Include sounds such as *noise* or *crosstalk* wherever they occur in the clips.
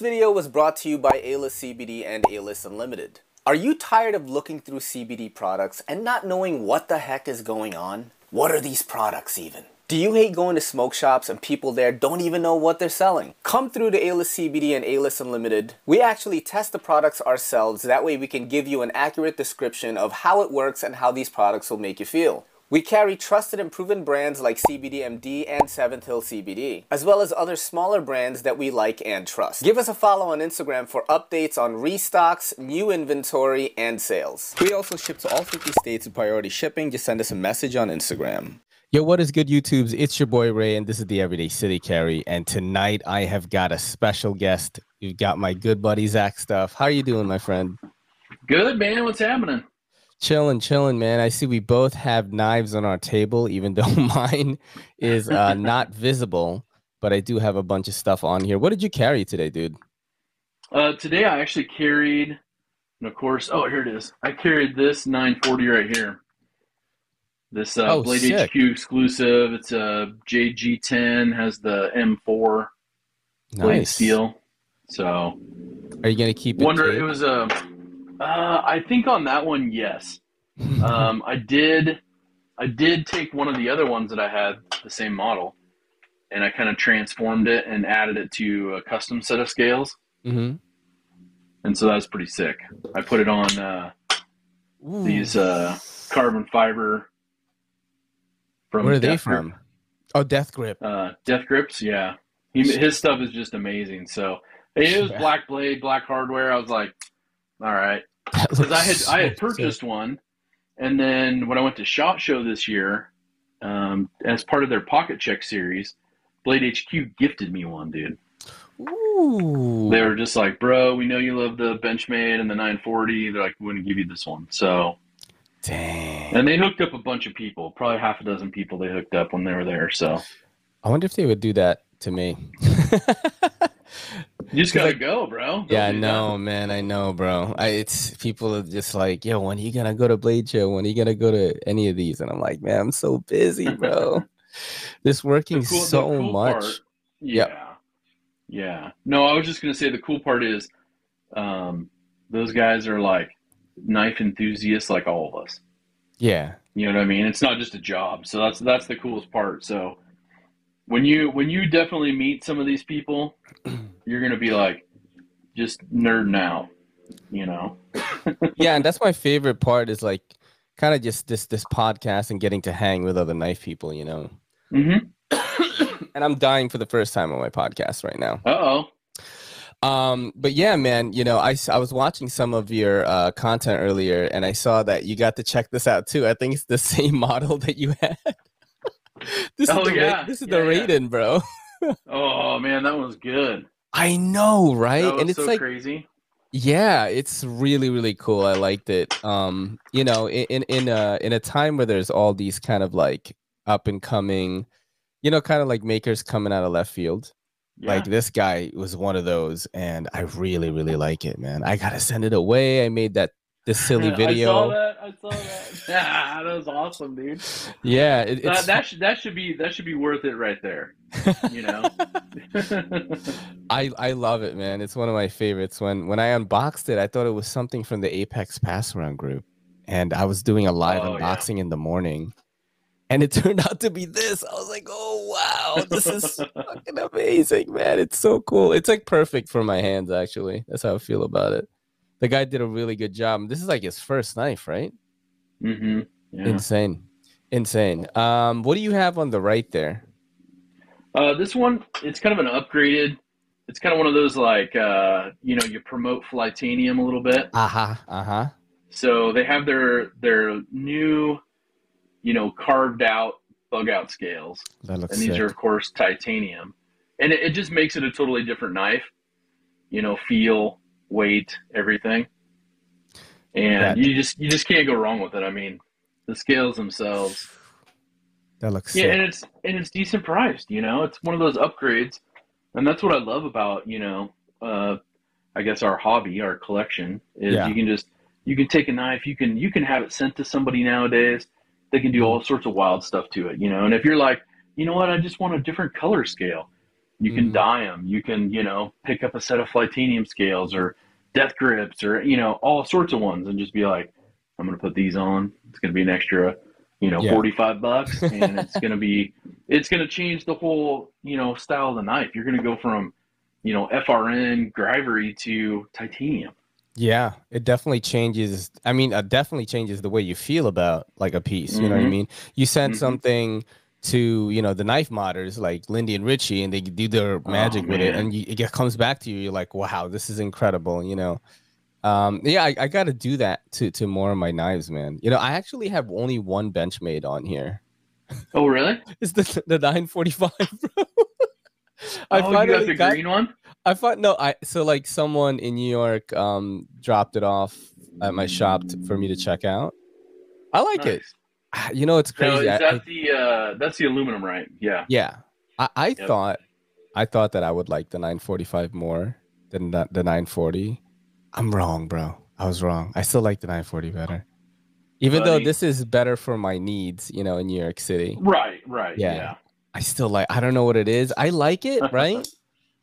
video was brought to you by A-List CBD and A-List Unlimited. Are you tired of looking through CBD products and not knowing what the heck is going on? What are these products even? Do you hate going to smoke shops and people there don't even know what they're selling? Come through to A-List CBD and A-List Unlimited. We actually test the products ourselves, that way we can give you an accurate description of how it works and how these products will make you feel. We carry trusted and proven brands like CBDMD and Seventh Hill CBD, as well as other smaller brands that we like and trust. Give us a follow on Instagram for updates on restocks, new inventory, and sales. We also ship to all 50 states with priority shipping. Just send us a message on Instagram. Yo, what is good, YouTubes? It's your boy Ray, and this is the Everyday City Carry. And tonight I have got a special guest. You've got my good buddy Zach Stuff. How are you doing, my friend? Good, man. What's happening? Chilling, chilling, man. I see we both have knives on our table, even *laughs* though mine is uh, *laughs* not visible, but I do have a bunch of stuff on here. What did you carry today, dude? Uh, today I actually carried, and of course, oh, here it is. I carried this 940 right here. This uh, oh, Blade sick. HQ exclusive. It's a JG10, has the M4 nice. blade steel. So, are you gonna keep? it? Wonder it, it was a. Uh, I think on that one, yes. Um, I did. I did take one of the other ones that I had, the same model, and I kind of transformed it and added it to a custom set of scales. Mm-hmm. And so that was pretty sick. I put it on uh, these uh, carbon fiber from Where are they from? Grip. Oh, Death Grip. Uh, Death Grips, yeah. He, his stuff is just amazing. So it was black blade, black hardware. I was like, all right, *laughs* because I had so I had purchased sick. one, and then when I went to Shot Show this year, um, as part of their Pocket Check series, Blade HQ gifted me one, dude. Ooh. They were just like, bro, we know you love the Benchmade and the 940. They're like, we to give you this one. So Dang. And they hooked up a bunch of people, probably half a dozen people they hooked up when they were there. So I wonder if they would do that to me. *laughs* you just gotta like, go, bro. Don't yeah, I know, that. man. I know, bro. I, it's people are just like, yo, when are you gonna go to Blade Show? When are you gonna go to any of these? And I'm like, man, I'm so busy, bro. *laughs* this working cool, so cool much. Part, yeah. Yep. Yeah. No, I was just gonna say the cool part is um, those guys are like knife enthusiasts like all of us. Yeah. You know what I mean? It's not just a job. So that's that's the coolest part. So when you when you definitely meet some of these people, *clears throat* you're gonna be like just nerding out, you know. *laughs* yeah, and that's my favorite part is like kind of just this this podcast and getting to hang with other knife people, you know. Mm-hmm. *coughs* and I'm dying for the first time on my podcast right now. Uh oh. Um, but yeah, man, you know, I, I was watching some of your uh, content earlier and I saw that you got to check this out too. I think it's the *laughs* same model that you had. *laughs* this oh, is the, yeah. This is yeah, the Raiden, yeah. bro. *laughs* oh man, that was good. I know, right? and it's so like crazy. Yeah, it's really really cool. I liked it. Um, you know, in in a in a time where there's all these kind of like up and coming, you know, kind of like makers coming out of left field. Yeah. Like this guy was one of those, and I really, really like it, man. I gotta send it away. I made that this silly video. *laughs* I saw that. I saw that. Yeah, *laughs* that was awesome, dude. Yeah, it, that, that should that should be that should be worth it right there. You know. *laughs* I I love it, man. It's one of my favorites. When when I unboxed it, I thought it was something from the Apex Pass Around group, and I was doing a live oh, unboxing yeah. in the morning and it turned out to be this. I was like, oh wow, this is fucking amazing, man. It's so cool. It's like perfect for my hands, actually. That's how I feel about it. The guy did a really good job. This is like his first knife, right? Mm-hmm. Yeah. Insane. Insane. Um, what do you have on the right there? Uh, this one, it's kind of an upgraded. It's kind of one of those like uh, you know, you promote Flytanium a little bit. Uh-huh. Uh-huh. So they have their their new you know, carved out bug out scales. and these sick. are of course titanium. And it, it, just makes it a totally different knife. You know, feel, weight, everything. And that, you just you just can't go wrong with it. I mean, the scales themselves. That looks Yeah, sick. and it's and it's decent priced, you know. It's one of those upgrades. And that's what I love about, you know, uh I guess our hobby, our collection, is yeah. you can just you can take a knife, you can you can have it sent to somebody nowadays they can do all sorts of wild stuff to it, you know. And if you're like, you know what, I just want a different color scale, You can Mhm. dye them. You can, you know, pick up a set of Flytanium scales or death grips or, you know, all sorts of ones and just be like, I'm going to put these on. It's going to be an extra, you know, Yeah. 45 bucks *laughs* and it's going to be, it's going to change the whole, you know, style of the knife. You're going to go from, you know, FRN Grivory to titanium. Yeah, it definitely changes. I mean, it definitely changes the way you feel about like a piece. You know what I Mhm. mean? You send Mhm. something to you know the knife modders like Lindy and Richie, and they do their magic with it, and you, it comes back to you. You're like, wow, this is incredible. You know. Um, yeah, I, I got to do that to to more of my knives, man. You know, I actually have only one Benchmade on here. *laughs* Oh, really? It's the the 945, bro. *laughs* I oh, finally the got green one? I thought no, I so like someone in New York um dropped it off at my shop t- for me to check out. I like it. Nice. Ah, *sighs* You know, it's crazy. is that I- the uh, that's the aluminum, right? Yeah. yeah, I, I Yep. thought I thought that I would like the 945 more than the, the 940. I'm wrong, bro. I was wrong. I still like the 940 better, even though this is better for my needs. You know, in New York City. Right. Right. Yeah. Yeah. I still like I don't know what it is. I like it, *laughs* right?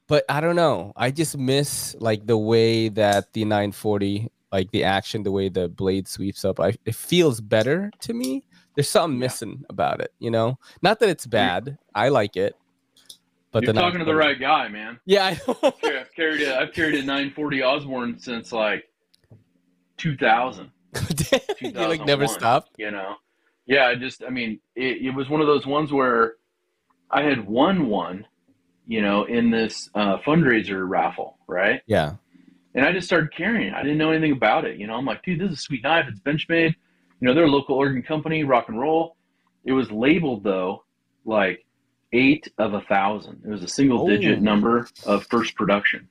but I don't know. I just miss like the way that the 940 like the action, the way the blade sweeps up. I it feels better to me. There's something Yeah. missing about it, you know? Not that it's bad. I like it. But You're talking to the right guy, man. Yeah, I know. I've carried a I've carried a 940 Osborne since like 2000. *laughs* you like never stopped. You know. Yeah. I just I mean it, it was one of those ones where I had won one, you know, in this uh, fundraiser raffle, right? Yeah. And I just started carrying it. I didn't know anything about it. You know, I'm like, dude, this is a sweet knife. It's Benchmade. You know, they're a local Oregon company, rock and roll. It was labeled though, like eight of a thousand. It was a single digit Oh. number of first production.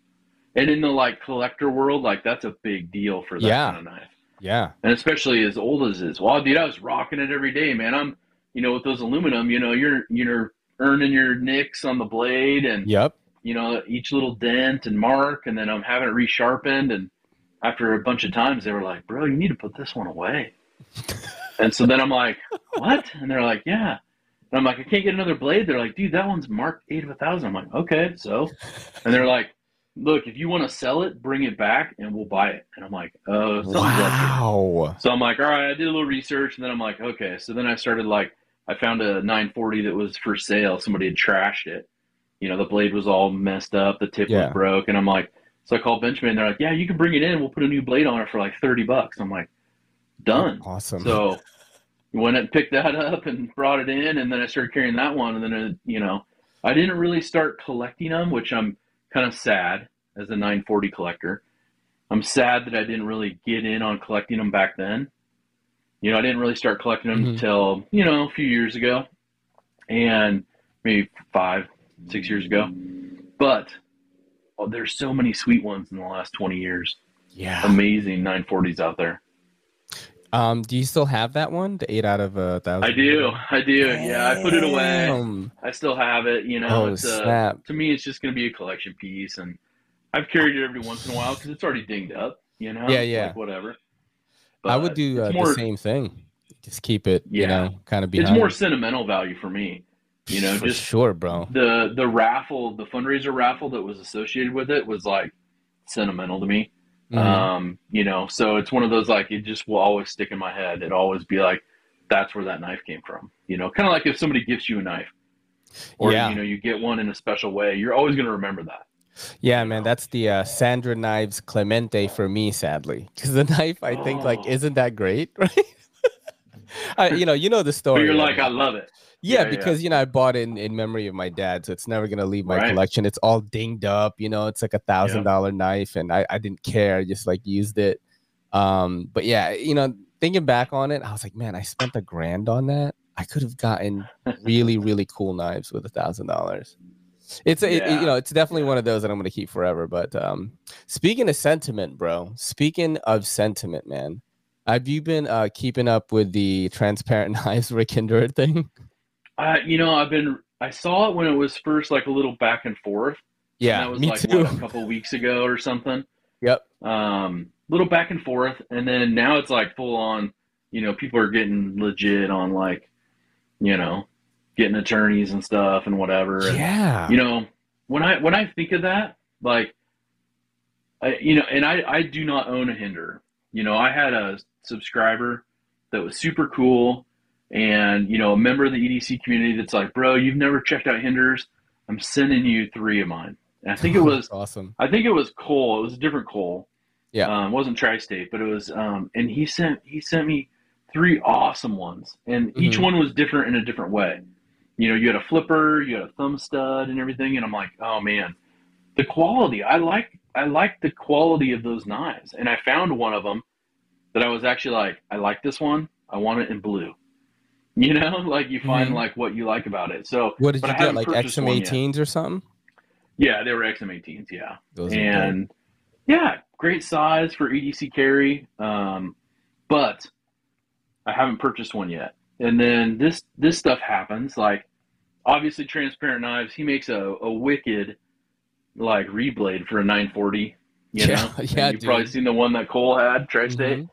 And in the like collector world, like that's a big deal for that Yeah. kind of knife. Yeah. And especially as old as it is. Well, dude, I was rocking it every day, man. I'm, you know, with those aluminum, you know, you're you're earning your nicks on the blade and Yep. you know, each little dent and mark, and then I'm having it resharpened. And after a bunch of times, they were like, "Bro, you need to put this one away." And so then I'm like, "What?" And they're like, "Yeah." And I'm like, "I can't get another blade." They're like, "Dude, that one's marked eight of a thousand. I'm like, "Okay, so." And they're like, "Look, if you want to sell it, bring it back, and we'll buy it." And I'm like, "Oh. Wow. So I'm like, all right, I did a little research, and then I'm like, okay. So then I started like, I found a 940 that was for sale. Somebody had trashed it. You know, the blade was all messed up, the tip Yeah. was broke, and I'm like, so I called Benchmade. And they're like, yeah, you can bring it in. We'll put a new blade on it for like 30 bucks. I'm like, done. Awesome. So went and picked that up and brought it in, and then I started carrying that one. And then, uh, you know, I didn't really start collecting them, which I'm kind of sad as a 940 collector. I'm sad that I didn't really get in on collecting them back then. You know, I didn't really start collecting them Mhm. until, you know, a few years ago and maybe five, six years ago. But oh, there's so many sweet ones in the last 20 years. yeah. Amazing 940s out there. Um, do you still have that one? The eight out of a thousand? I do. I do. Yeah, I put it away. I still have it. You know, Oh, it's uh, snap. to me, it's just going to be a collection piece, and I've carried it every once in a while because it's already dinged up. You know, Yeah, yeah. like, whatever. I would do uh, it's the same thing. Just keep it, you Yeah. know, kind of be. It's more sentimental value for me. You know, For just sure, bro. the the raffle, the fundraiser raffle that was associated with it was like sentimental to me. Mhm. Um, you know, so it's one of those like it just will always stick in my head. It always be like, that's where that knife came from. You know, kind of like if somebody gifts you a knife, or Yeah. you know, you get one in a special way, you're always going to remember that. yeah, man, that's the uh, Sandra Knives Clemente for me, sadly, because the knife I think like Oh. isn't that great, *laughs* right? *laughs* I, you know, you know the But story. you're right? like, I love it. Yeah, Yeah, yeah. because you know I bought it in, in memory of my dad, so it's never gonna leave my Right. collection. It's all dinged up, you know. It's like a thousand dollar knife, and I, I didn't care, I just like used it. Um, but yeah, you know, thinking back on it, I was like, man, I spent a grand on that. I could have gotten really *laughs* really cool knives with a thousand dollars. It's a, it- you know, it's definitely one of those that I'm gonna keep forever. But um, speaking of sentiment, bro. Speaking of sentiment, man. Have you been uh, keeping up with the transparent *laughs* knives Rick Hinderer thing? Uh, you know, I've been. I saw it when it was first like a little back and forth. Yeah, and that was me like too. What, a couple weeks ago or something. Yep. Um, little back and forth, and then now it's like full on. You know, people are getting legit on like, you know, getting attorneys and stuff and whatever. And, Yeah. you know, when I when I think of that, like, I, you know, and I I do not own a Hinder. You know, I had a subscriber that was super cool, and you know, a member of the EDC community that's like, bro, you've never checked out Hinders. I'm sending you three of mine. And I think it *laughs* was awesome. I think it was Cole. It was a different Cole. Yeah. Um, it wasn't Tri-State, but it was. Um, and he sent he sent me three awesome ones, and each Mhm. one was different in a different way. You know, you had a flipper, you had a thumb stud, and everything. And I'm like, oh man, the quality. I like I like the quality of those knives. And I found one of them that I was actually like, I like this one. I want it in blue. *laughs* You know, like you find Mhm. like what you like about it. So What did you get? Like purchased one yet. XM18s or something? Yeah, they were XM18s. Yeah Those and yeah, great size for EDC carry. Um, but I haven't purchased one yet. And then this this stuff happens. Like obviously, transparent knives. He makes a, a wicked like reblade for a 940. You Yeah, know, *laughs* And yeah, You've probably seen the one that Cole had, Tri-State. Mhm.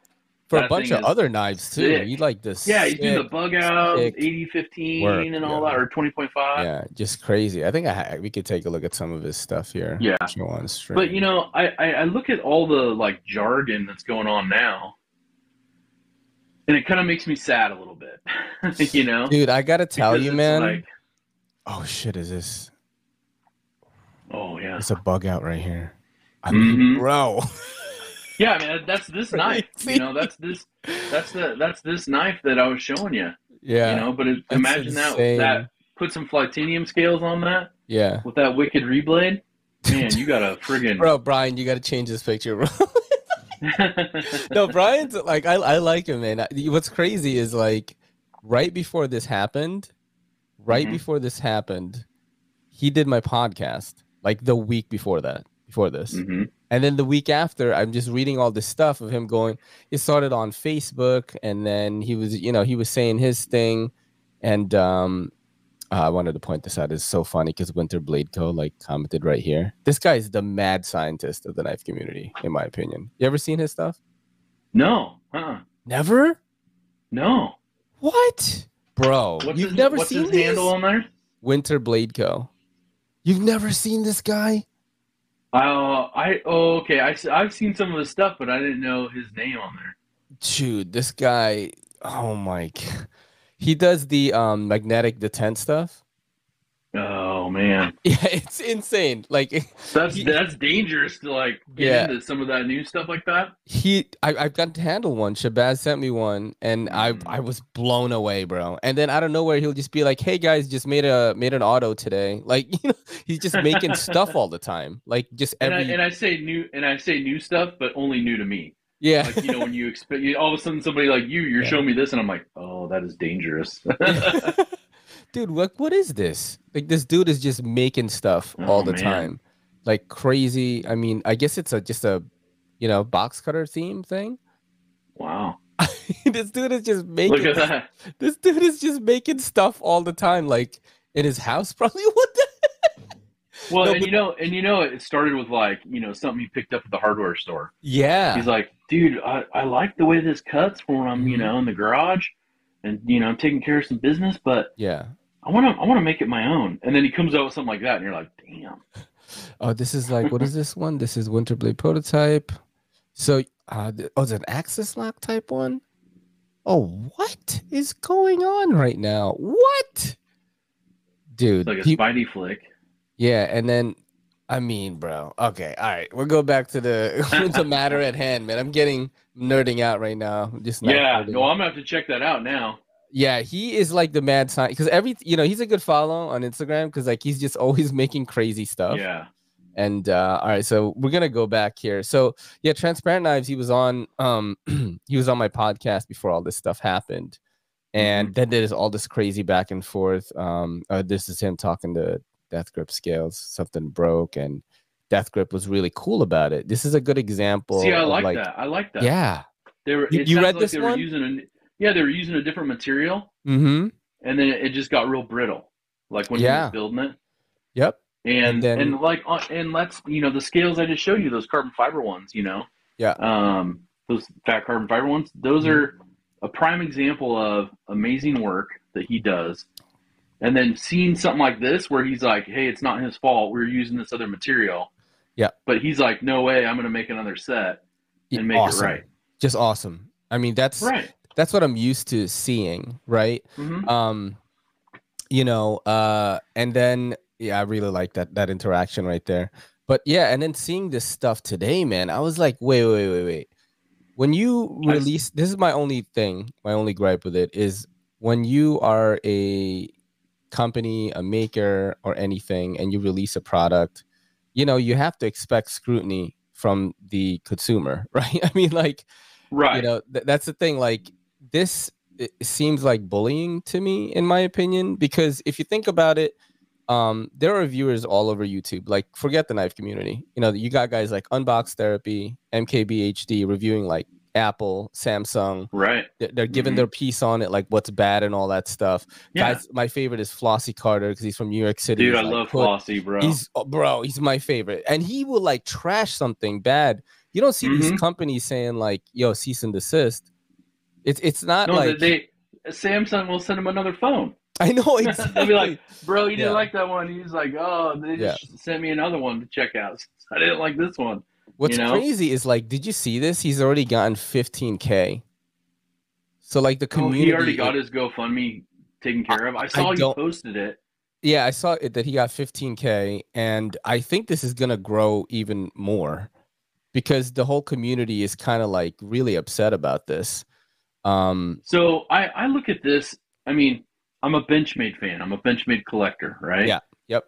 For a bunch of is other knives too. sick. You like this? Yeah, you do the bug out, 8015 work, and all yeah. that, or 20.5. Yeah, just crazy. I think I ha- we could take a look at some of his stuff here. Yeah. if you want to stream. But you know, I, I, I look at all the like jargon that's going on now, and it kind of makes me sad a little bit. *laughs* you know, dude, I gotta tell Because you, man. like, oh shit, is this? oh yeah, It's a bug out right here. I mean, Mhm. bro. *laughs* yeah, man. That's this knife. You know, that's *laughs* this. That's the that's this knife that I was showing you. yeah, You know, but it, imagine that insane. that put some Flytanium scales on that yeah. with that wicked reblade. Man, you got a *laughs* friggin' Bro, Brian, you got to change this picture, bro. *laughs* no, Brian's like I, I like him, man. What's crazy is like right before this happened, right Mhm. before this happened, he did my podcast like the week before that, before this. Mhm. And then the week after, I'm just reading all this stuff of him going. It started on Facebook, and then he was, you know, he was saying his thing, and um, uh, I wanted to point this out. It's so funny because Winter Blade Co. like commented right here. This guy is the mad scientist of the knife community, in my opinion. You ever seen his stuff? No, uh-huh Never. No. What, bro? What's You've his, never what's seen his this? handle on there? Winter Blade Co. You've never seen this guy? Uh, I oh okay. I I've seen some of his stuff, but I didn't know his name on there. dude this guy oh my he does the um magnetic detent stuff Oh man, *laughs* yeah it's insane like *laughs* that's He- that's dangerous to like get Yeah. into some of that new stuff like that. he I, i've got to handle one shabazz sent me one and i Mm. i was blown away bro and then out of nowhere he'll just be like hey guys just made a made an auto today *laughs* like you know he's just making stuff all the time like just And every I, and I say new and I say new stuff, but only new to me. yeah Like you know when you expect all of a sudden somebody like you, you're Yeah. showing me this, and I'm like, oh, that is dangerous. Dude what what is this like this dude is just making stuff all Oh, the man. time like crazy i mean i guess it's a just a you know box cutter theme thing wow, *laughs* this dude is just making look at that. *laughs* this dude is just making stuff all the time like in his house *laughs* probably what the Well, No, and you know, and you know, it started with like you know something he picked up at the hardware store. yeah He's like, dude, I, I like the way this cuts for him, you Mhm. know, in the garage, and you know, I'm taking care of some business, but yeah I want to, I want to make it my own. And then he comes out with something like that, and you're like, damn. oh this is like what is this one this is winterblade prototype so uh oh it's an axis lock type one oh what is going on right now what dude It's like a he- Spidey flick. Yeah, and then I mean, bro. Okay, all right. We'll go back to the *laughs* the matter at hand, man. I'm getting nerding out right now. I'm Just Yeah, no, I'm gonna have to check that out now. Yeah. He is like the mad scientist because every you know he's a good follow on Instagram because like he's just always *laughs* making crazy stuff. Yeah, And uh, all right, so we're gonna go back here. So yeah, transparent knives. He was on um *clears throat* he was on my podcast before all this stuff happened, and then there's all this crazy back and forth. Um, uh, this is him talking to Death Grip Scales. Something broke, and Death Grip was really cool about it. This is a good example. see, I of, like, that. I like that. Yeah. they were. You- you read like this they one? were using a. Yeah, they were using a different material, Mm-hmm. and then it just got real brittle, like when he Yeah. was building it. Yep. and And then- and like and let's you know the scales I just showed you those carbon fiber ones you know Yeah. um those fat carbon fiber ones those Mhm. are a prime example of amazing work that he does and then seeing something like this where he's like, "Hey, it's not his fault. We are using this other material." Yeah. But he's like, "No way, I'm going to make another set and make awesome. it right." Just awesome. I mean, that's Right. That's what I'm used to seeing, right? hmm Um, you know, uh, and then yeah, I really like that that interaction right there. But yeah, and then seeing this stuff today, man, I was like, wait, wait, wait, wait. When you release, this is my only thing, my only gripe with it is when you are a company, a maker, or anything, and you release a product, you know, you have to expect scrutiny from the consumer, *laughs* right? I mean, like, Right. you know th- that's the thing like this seems like bullying to me in my opinion because if you think about it um there are viewers all over youtube like forget the knife community you know you got guys like unbox therapy mkbhd reviewing like apple samsung right. they're, giving Mhm. their piece on it like what's bad and all that stuff Yeah. guys my favorite is flossy carter because he's from new york city Dude, He's I like, love put- Flossy, bro. He's oh, bro, he's my favorite. And he will like trash something bad. You don't see these Mhm. companies saying like, yo, cease and desist. It's it's not no, like they, they Samsung will send him another phone. I know *laughs* They'll be like, "Bro, you didn't Yeah. like that one." He's like, "Oh, they Yeah. just sent me another one to check out. I didn't like this one." What's you know? crazy is like, did you see this? He's already gotten 15k. So like the Oh, community he already got his GoFundMe taken care of. I saw you posted it. Yeah, I saw it that he got 15k, and I think this is gonna grow even more because the whole community is kind of like really upset about this. Um, So I, I look at this. I mean, I'm a Benchmade fan. I'm a Benchmade collector, right? Yeah, yep.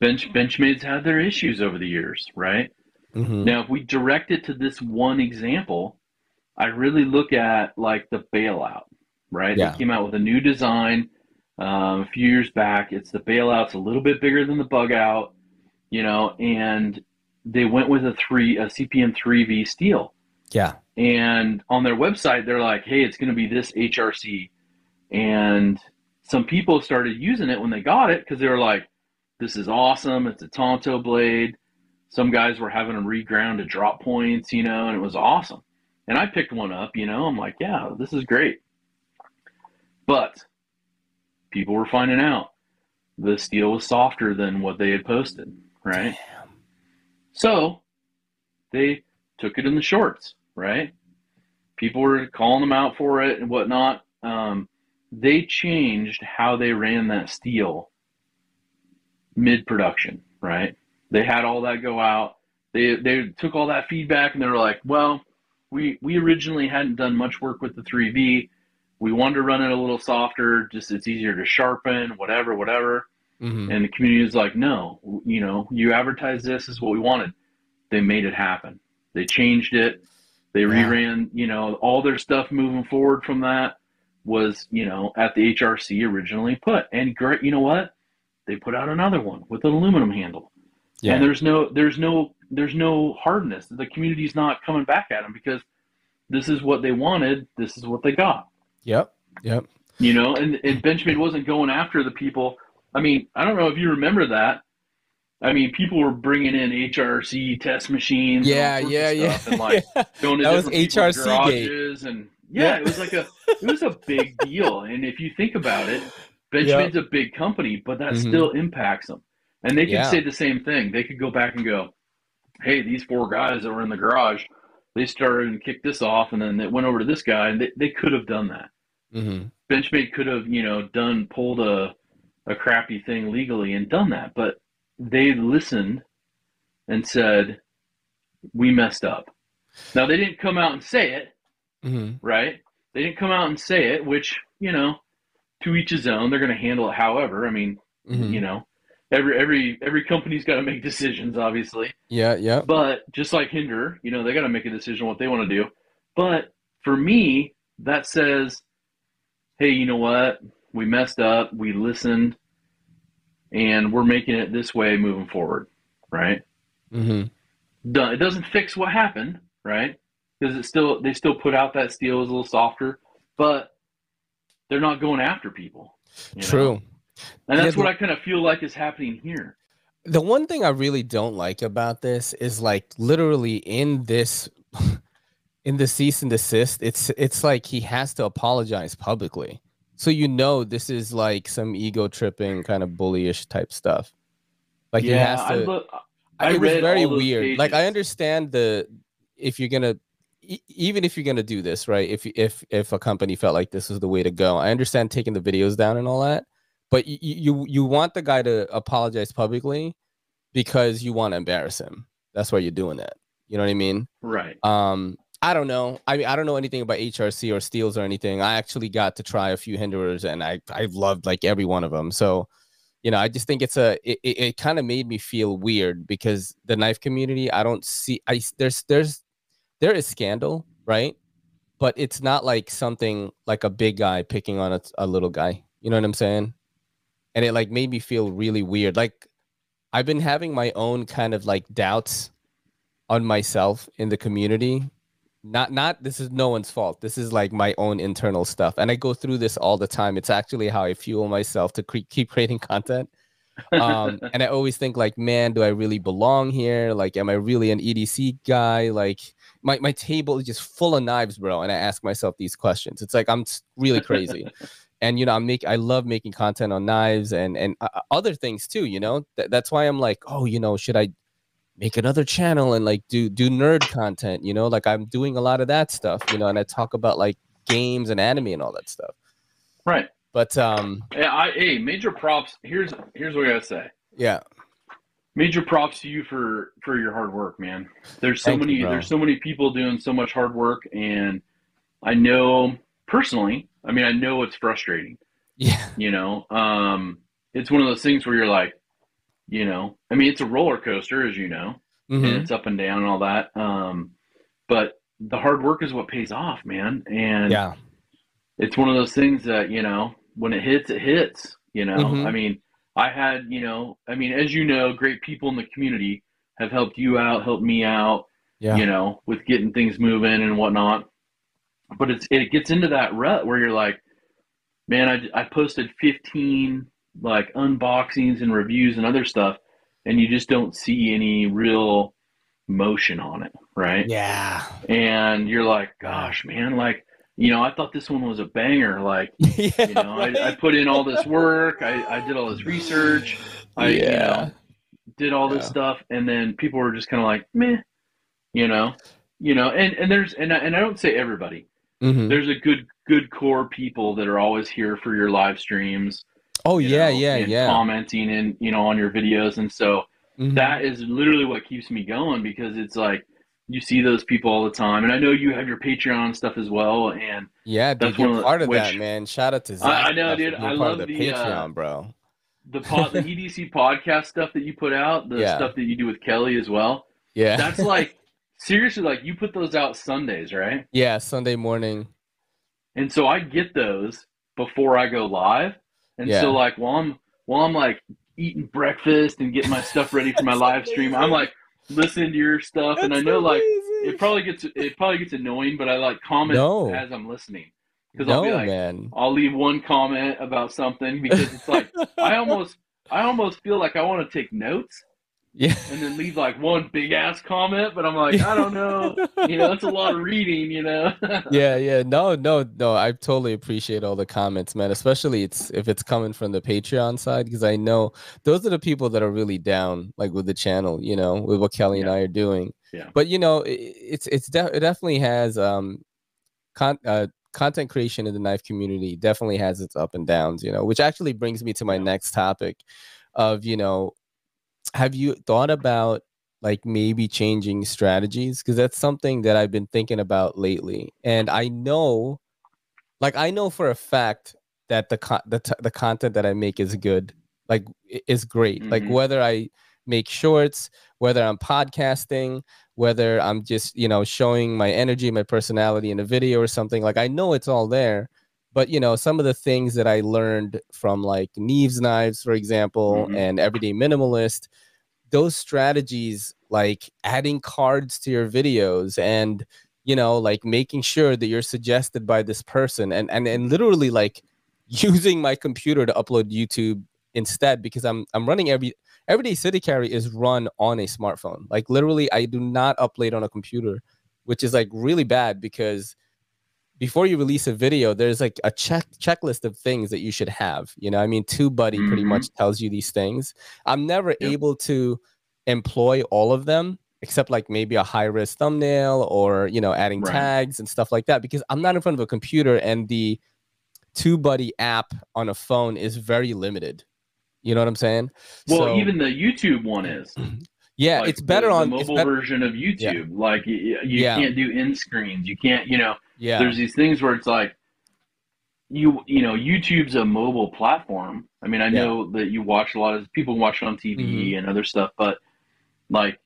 Bench Benchmade's had their issues over the years, right? mhm. Now, if we direct it to this one example, I really look at like the bailout, right? Yeah. They came out with a new design um, a few years back. It's the bailout's a little bit bigger than the bug out, you know, and they went with a three a CPM three V steel. yeah, And on their website, they're like, "Hey, it's going to be this HRC," and some people started using it when they got it because they were like, "This is awesome! It's a Tonto blade." Some guys were having them reground to drop points, you know, and it was awesome. And I picked one up, you know. I'm like, "Yeah, this is great." But people were finding out the steel was softer than what they had posted, right? So they took it in the shorts, right? People were calling them out for it and whatnot. Um, they changed how they ran that steel mid production, right? They had all that go out. They they took all that feedback and they were like, well, we we originally hadn't done much work with the 3V. We wanted to run it a little softer, just it's easier to sharpen, whatever, whatever. mhm. And the community was like, no, you know, you advertise this is what we wanted. They made it happen. They changed it. They Yeah. reran, you know, all their stuff moving forward from that was, you know, at the HRC originally put. And great, you know what? They put out another one with an aluminum handle. yeah. And there's no, there's no, there's no hardness. The community's not coming back at them because this is what they wanted. This is what they got Yep. Yep. you know, and, and Benchmade wasn't going after the people. I mean, I don't know if you remember that. I mean, people were bringing in HRC test machines. and Yeah. Yeah. Yeah. And like *laughs* going to That was HRC gate. garages and yeah, Yeah. it was like a it was a big *laughs* deal. And if you think about it, Benchmade's a big company, but that Mhm. still impacts them. And they could Yeah. say the same thing. They could go back and go, "Hey, these four guys that were in the garage, they started and kicked this off, and then it went over to this guy, and they, they could have done that." Mhm. Benchmade could have, you know, done pulled a a crappy thing legally and done that, but they listened and said, "We messed up." Now they didn't come out and say it, Mhm. right? They didn't come out and say it, which you know, to each his own. They're going to handle it however. I mean, Mhm. you know, every every every company's got to make decisions, obviously. Yeah. Yeah. But just like Hinder, you know, they got to make a decision what they want to do. But for me, that says, hey, you know what? We messed up. We listened, and we're making it this way moving forward, right? Mm-hmm. Done. It doesn't fix what happened, right? Because it still they still put out that steel is a little softer, but they're not going after people. you know? True. And that's Yeah, what I kind of feel like is happening here. The one thing I really don't like about this is like literally in this *laughs* in the cease and desist, it's it's like he has to apologize publicly. So you know this is like some ego tripping kind of bullyish type stuff. Like yeah, he has to. I, look, I it was very weird. Pages. Like I understand the if you're gonna even if you're gonna do this right, if if if a company felt like this was the way to go, I understand taking the videos down and all that. But you you, you want the guy to apologize publicly because you want to embarrass him. That's why you're doing that. You know what I mean? Right. Um, I don't know. I mean, I don't know anything about HRC or steels or anything. I actually got to try a few hinderers, and I I loved like every one of them. So, you know, I just think it's a it, it, it kind of made me feel weird because the knife community. I don't see. I there's there's there is scandal, right? But it's not like something like a big guy picking on a, a little guy. You know what I'm saying? And it like made me feel really weird. Like I've been having my own kind of like doubts on myself in the community not not this is no one's fault. This is like my own internal stuff. And i go through this all the time. It's actually how i fuel myself to cre- keep creating content. Um *laughs* and i always think like man do i really belong here? Like am i really an edc guy? Like my, my table is just full of knives bro and i ask myself these questions. It's like i'm really crazy. *laughs* And you know i make i love making content on knives and and uh, other things too you know? Th- that's why i'm like oh you know should i make another channel and like do do nerd content you know like i'm doing a lot of that stuff you know and i talk about like games and anime and all that stuff. Right. But um yeah i hey major props here's here's what i gotta say. Yeah. Major props to you for for your hard work man. There's so Thank many you, there's so many people doing so much hard work and i know personally i mean i know it's frustrating. Yeah. You know um it's one of those things where you're like you know, I mean, it's a roller coaster, as you know, mm-hmm. and it's up and down and all that. Um, but the hard work is what pays off, man. And yeah, it's one of those things that you know, when it hits, it hits. You know, mm-hmm. I mean, I had, you know, I mean, as you know, great people in the community have helped you out, helped me out. Yeah. You know, with getting things moving and whatnot. But it's it gets into that rut where you're like, man, I I posted 15 like unboxings and reviews and other stuff, and you just don't see any real motion on it, right? Yeah. And you're like, gosh, man, like, you know, I thought this one was a banger. Like, *laughs* yeah, you know, right? I, I, put in all this work, I, I did all this research, I, yeah. you know, did all this yeah. stuff, and then people were just kind of like, meh, you know, you know, and and there's and I, and I don't say everybody. Mm-hmm. There's a good good core people that are always here for your live streams Oh yeah, know, yeah, yeah. Commenting and you know on your videos, and so mm-hmm. that is literally what keeps me going because it's like you see those people all the time, and I know you have your Patreon stuff as well, and yeah, dude, that's one part of which, that, man. Shout out to Zach. I, I know, dude. I love the, the uh, Patreon, uh, bro. The pod, the *laughs* EDC podcast stuff that you put out, the yeah. stuff that you do with Kelly as well. Yeah, that's like *laughs* seriously, like you put those out Sundays, right? Yeah, Sunday morning. And so I get those before I go live. And yeah. so like while I'm while I'm like eating breakfast and getting my stuff ready for my live stream, I'm like listening to your stuff, That's and I know amazing. like it probably gets it probably gets annoying, but I like comment no. as I'm listening because no, I'll be like, man. I'll leave one comment about something because it's like I *laughs* almost I almost feel like I want to take notes yeah. And then leave like one big ass comment, but I'm like, I don't know. *laughs* you know, that's a lot of reading, you know. *laughs* yeah, yeah. No, no, no. I totally appreciate all the comments, man. Especially it's if it's coming from the Patreon side, because I know those are the people that are really down, like with the channel, you know, with what Kelly yeah. and I are doing. Yeah. But you know, it, it's it's de- it definitely has um con- uh, content creation in the knife community definitely has its up and downs, you know, which actually brings me to my yeah. next topic of, you know, have you thought about like maybe changing strategies because that's something that I've been thinking about lately and I know like I know for a fact that the the, t- the content that I make is good like is great mm-hmm. like whether I make shorts whether I'm podcasting whether I'm just you know showing my energy my personality in a video or something like I know it's all there but you know some of the things that i learned from like neeves knives for example mm-hmm. and everyday minimalist those strategies like adding cards to your videos and you know like making sure that you're suggested by this person and and, and literally like *laughs* using my computer to upload youtube instead because i'm i'm running every everyday city carry is run on a smartphone like literally i do not upload on a computer which is like really bad because before you release a video, there's like a check checklist of things that you should have. You know, I mean, TubeBuddy mm-hmm. pretty much tells you these things. I'm never yep. able to employ all of them except like maybe a high risk thumbnail or you know adding right. tags and stuff like that because I'm not in front of a computer and the TubeBuddy app on a phone is very limited. You know what I'm saying? Well, so, even the YouTube one is. *clears throat* Yeah, like it's better the, on the mobile version of YouTube. Yeah. Like you, you yeah. can't do end screens. You can't, you know. Yeah. There's these things where it's like you you know YouTube's a mobile platform. I mean, I know that you watch a lot of people watch it on TV mm-hmm. and other stuff, but like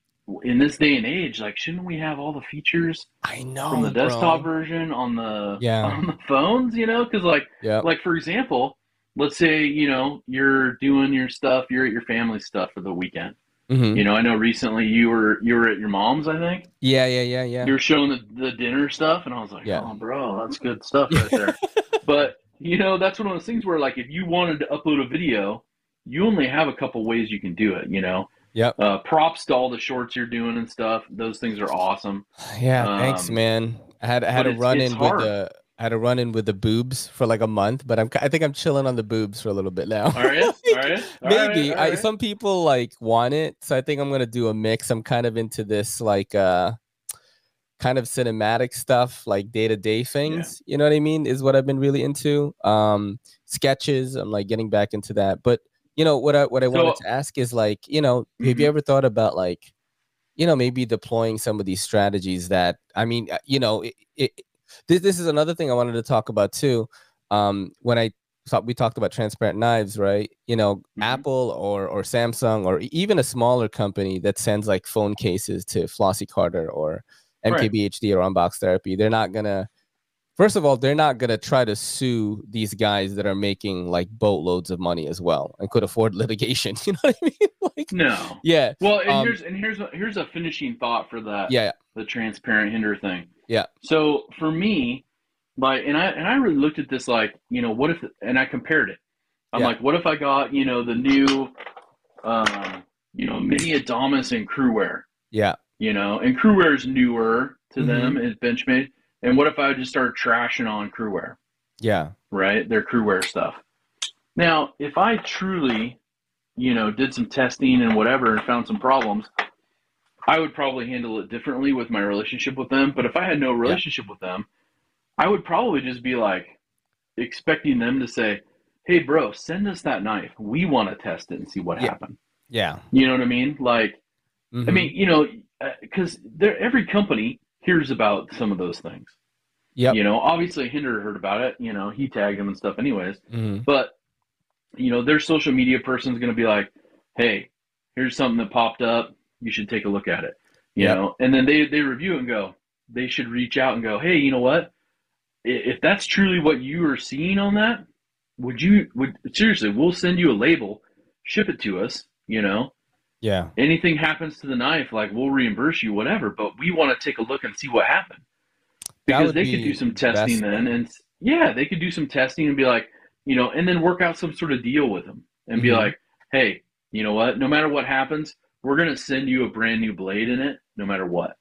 in this day and age, like shouldn't we have all the features? I know from the desktop bro. version on the yeah. on the phones, you know, because like yeah. like for example, let's say you know you're doing your stuff, you're at your family stuff for the weekend. Mm-hmm. You know, I know recently you were you were at your mom's, I think. Yeah, yeah, yeah, yeah. You were showing the, the dinner stuff, and I was like, yeah. "Oh, bro, that's good stuff right there." *laughs* but you know, that's one of those things where, like, if you wanted to upload a video, you only have a couple ways you can do it. You know, Yep. Uh, props to all the shorts you're doing and stuff. Those things are awesome. *sighs* Yeah, um, thanks, man. I had I had a run in hard. with the I had a run in with the boobs for like a month, but I'm I think I'm chilling on the boobs for a little bit now. All right, all right. All Maybe right, *laughs* all right. I, some people like want it, so I think I'm gonna do a mix. I'm kind of into this like uh kind of cinematic stuff, like day to day things. Yeah. You know what I mean? Is what I've been really into. Um, sketches. I'm like getting back into that, but you know what I what I so, wanted to ask is like, you know, mm-hmm. have you mm-hmm. ever thought about like, you know, maybe deploying some of these strategies that I mean, uh, you know, it, it, this this is another thing I wanted to talk about too. Um, when I thought we talked about transparent knives, right? You know, mm-hmm. Apple or or Samsung or even a smaller company that sends like phone cases to Flossy Carter or MKBHD right. or Unbox Therapy, they're not gonna First of all, they're not gonna try to sue these guys that are making like boatloads of money as well and could afford *laughs* litigation. You know what I mean? *laughs* like, no. Yeah. Well, and um, here's and here's a, here's a finishing thought for that. Yeah. The transparent hinder thing. Yeah. So for me, like, and I and I really looked at this like, you know, what if, and I compared it. I'm yeah. like, what if I got, you know, the new, um, you know, mini Adamas and Crewwear. Yeah. You know, and Crewwear is newer to mm-hmm. them. It's Benchmade and what if I just started trashing on Crewwear? Yeah. Right? Their Crewwear stuff. Now, if I truly, you know, did some testing and whatever and found some problems, I would probably handle it differently with my relationship with them. But if I had no relationship yeah. with them, I would probably just be like expecting them to say, Hey bro, send us that knife. We want to test it and see what yeah. happened. Yeah. You know what I mean? Like, mm-hmm. I mean, you know, because uh, every company hears about some of those things. Yeah. You know, obviously Hinder heard about it. You know, he tagged them and stuff, anyways. Mm-hmm. But you know, their social media person is going to be like, "Hey, here's something that popped up. You should take a look at it." You yep. know, and then they they review and go. They should reach out and go, "Hey, you know what? If that's truly what you are seeing on that, would you would seriously? We'll send you a label, ship it to us. You know, yeah. Anything happens to the knife, like we'll reimburse you, whatever. But we want to take a look and see what happened because they be could do some testing then, and yeah, they could do some testing and be like, you know, and then work out some sort of deal with them and mm-hmm. be like, hey, you know what? No matter what happens, we're gonna send you a brand new blade in it, no matter what.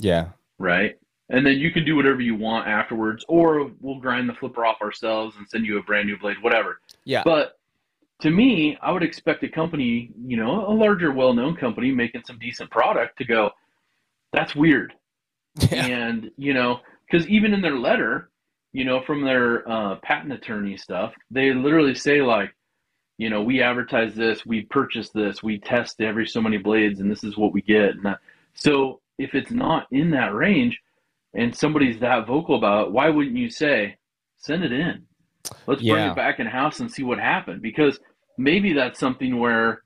Yeah. Right. And then you can do whatever you want afterwards, or we'll grind the flipper off ourselves and send you a brand new blade, whatever. Yeah. But to me, I would expect a company, you know, a larger, well-known company making some decent product to go, that's weird. Yeah. And you know, because even in their letter, you know, from their uh, patent attorney stuff, they literally say like, you know, we advertise this, we purchase this, we test every so many blades, and this is what we get. And that, so if it's not in that range, and somebody's that vocal about it, why wouldn't you say, send it in? Let's yeah. bring it back in house and see what happened because maybe that's something where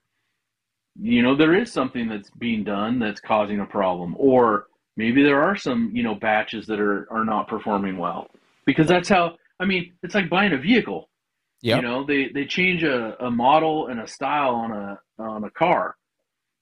you know there is something that's being done that's causing a problem or maybe there are some you know batches that are are not performing well because that's how i mean it's like buying a vehicle yep. you know they they change a, a model and a style on a on a car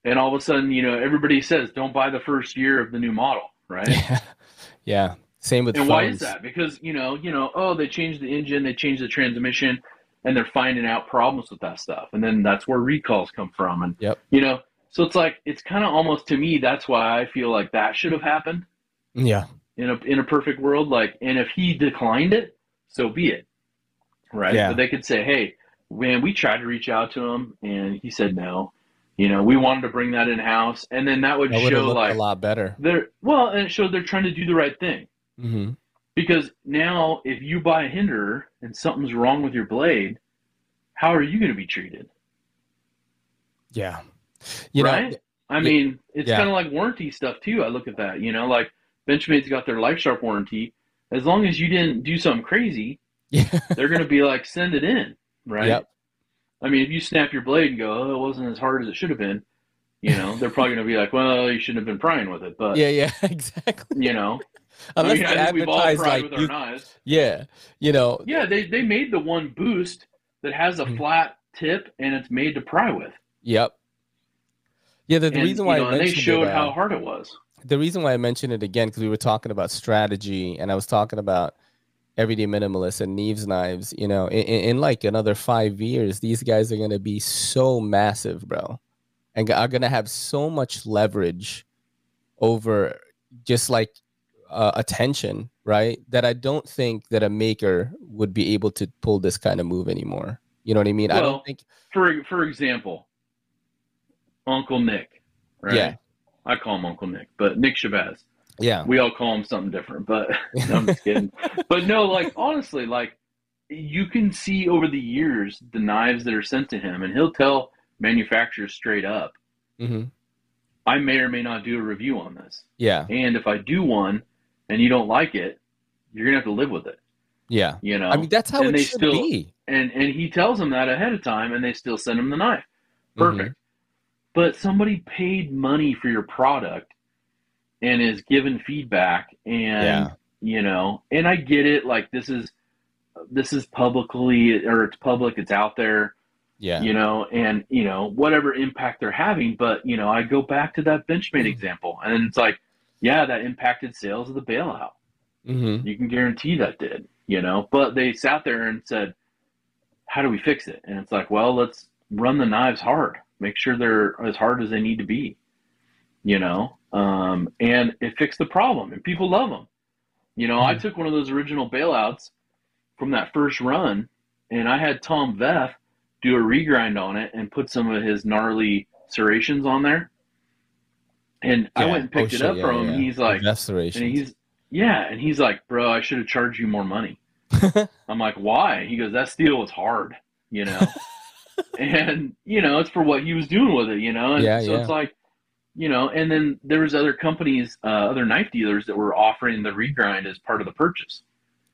and all of a sudden you know everybody says don't buy the first year of the new model right yeah, *laughs* yeah. same with and phones. why is that because you know you know oh they changed the engine they changed the transmission and they're finding out problems with that stuff and then that's where recalls come from and yep. you know so it's like it's kind of almost to me that's why i feel like that should have happened yeah in a in a perfect world, like, and if he declined it, so be it, right? Yeah. But they could say, hey, man, we tried to reach out to him, and he said no. You know, we wanted to bring that in house, and then that would That show like a lot better. they're well, and it showed they're trying to do the right thing. hmm Because now, if you buy a hinderer and something's wrong with your blade, how are you going to be treated? Yeah. You know, right? I mean, it's yeah. kind of like warranty stuff too. I look at that, you know, like Benchmade's got their Life Sharp warranty. As long as you didn't do something crazy, yeah. *laughs* they're going to be like, send it in, right? Yep. I mean, if you snap your blade and go, oh, it wasn't as hard as it should have been, you know, they're probably going to be like, well, you shouldn't have been prying with it. But, Yeah, yeah, *laughs* exactly. you know, *laughs* Unless I mean, I we've all pried like with our you, knives. yeah, you know, Yeah, they, they made the one boost that has a Mhm. flat tip and it's made to pry with. yep. Yeah, the, the and, reason you why know, I and they showed it, how uh, hard it was. the reason why I mentioned it again because we were talking about strategy, and I was talking about everyday minimalists and Neeves knives. You know, in, in, like another five years, these guys are gonna be so massive, bro, and are gonna have so much leverage over just like uh, attention, right? That I don't think that a maker would be able to pull this kind of move anymore. You know what I mean? I don't think. For for example, Uncle Nick, right? Yeah. I call him Uncle Nick, but Nick Shabazz. Yeah. We all call him something different, but *laughs* no, I'm just kidding. but no, like honestly, like you can see over the years the knives that are sent to him, and he'll tell manufacturers straight up, hmm I may or may not do a review on this. Yeah. And if I do one and you don't like it, you're gonna have to live with it. Yeah. You know? I mean, that's how and it they should still- be. and and he tells them that ahead of time and they still send him the knife perfect but somebody paid money for your product and is given feedback and Yeah. you know and i get it like this is this is publicly or it's public it's out there Yeah. you know and you know whatever impact they're having but you know i go back to that benchmade example and it's like yeah that impacted sales of the bailout hmm you can guarantee that did, you know. But they sat there and said, "How do we fix it?" And it's like, well, let's run the knives hard, make sure they're as hard as they need to be, you know. Um, and it fixed the problem, and people love them. You know, I Mhm. took one of those original bailouts from that first run, and I had Tom Veff do a regrind on it and put some of his gnarly serrations on there. And I went and Oh, picked it shit, up yeah, from him. yeah. He's like, and he's yeah, and he's like, bro, I should have charged you more money. *laughs* I'm like, why? He goes, that steel was hard, you know, *laughs* and you know, it's for what he was doing with it, you know, and Yeah, so yeah. it's like, you know, and then there was other companies, uh, other knife dealers that were offering the regrind as part of the purchase,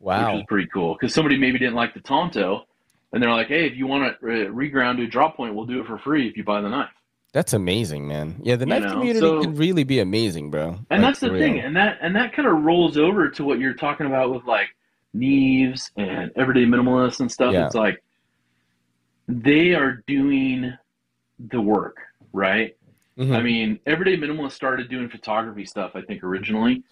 Wow, which was pretty cool because somebody maybe didn't like the Tonto, and they're like, hey, if you want to uh, regrind to a drop point, we'll do it for free if you buy the knife. That's amazing, man. Yeah, the You knife know, community so- can really be amazing, bro. And Like, that's the for thing, real. and that and that kind of rolls over to what you're talking about with like Neeves and everyday minimalists and stuff. Yeah. It's like they are doing the work, right? Mhm. I mean, everyday minimalist started doing photography stuff, I think, originally.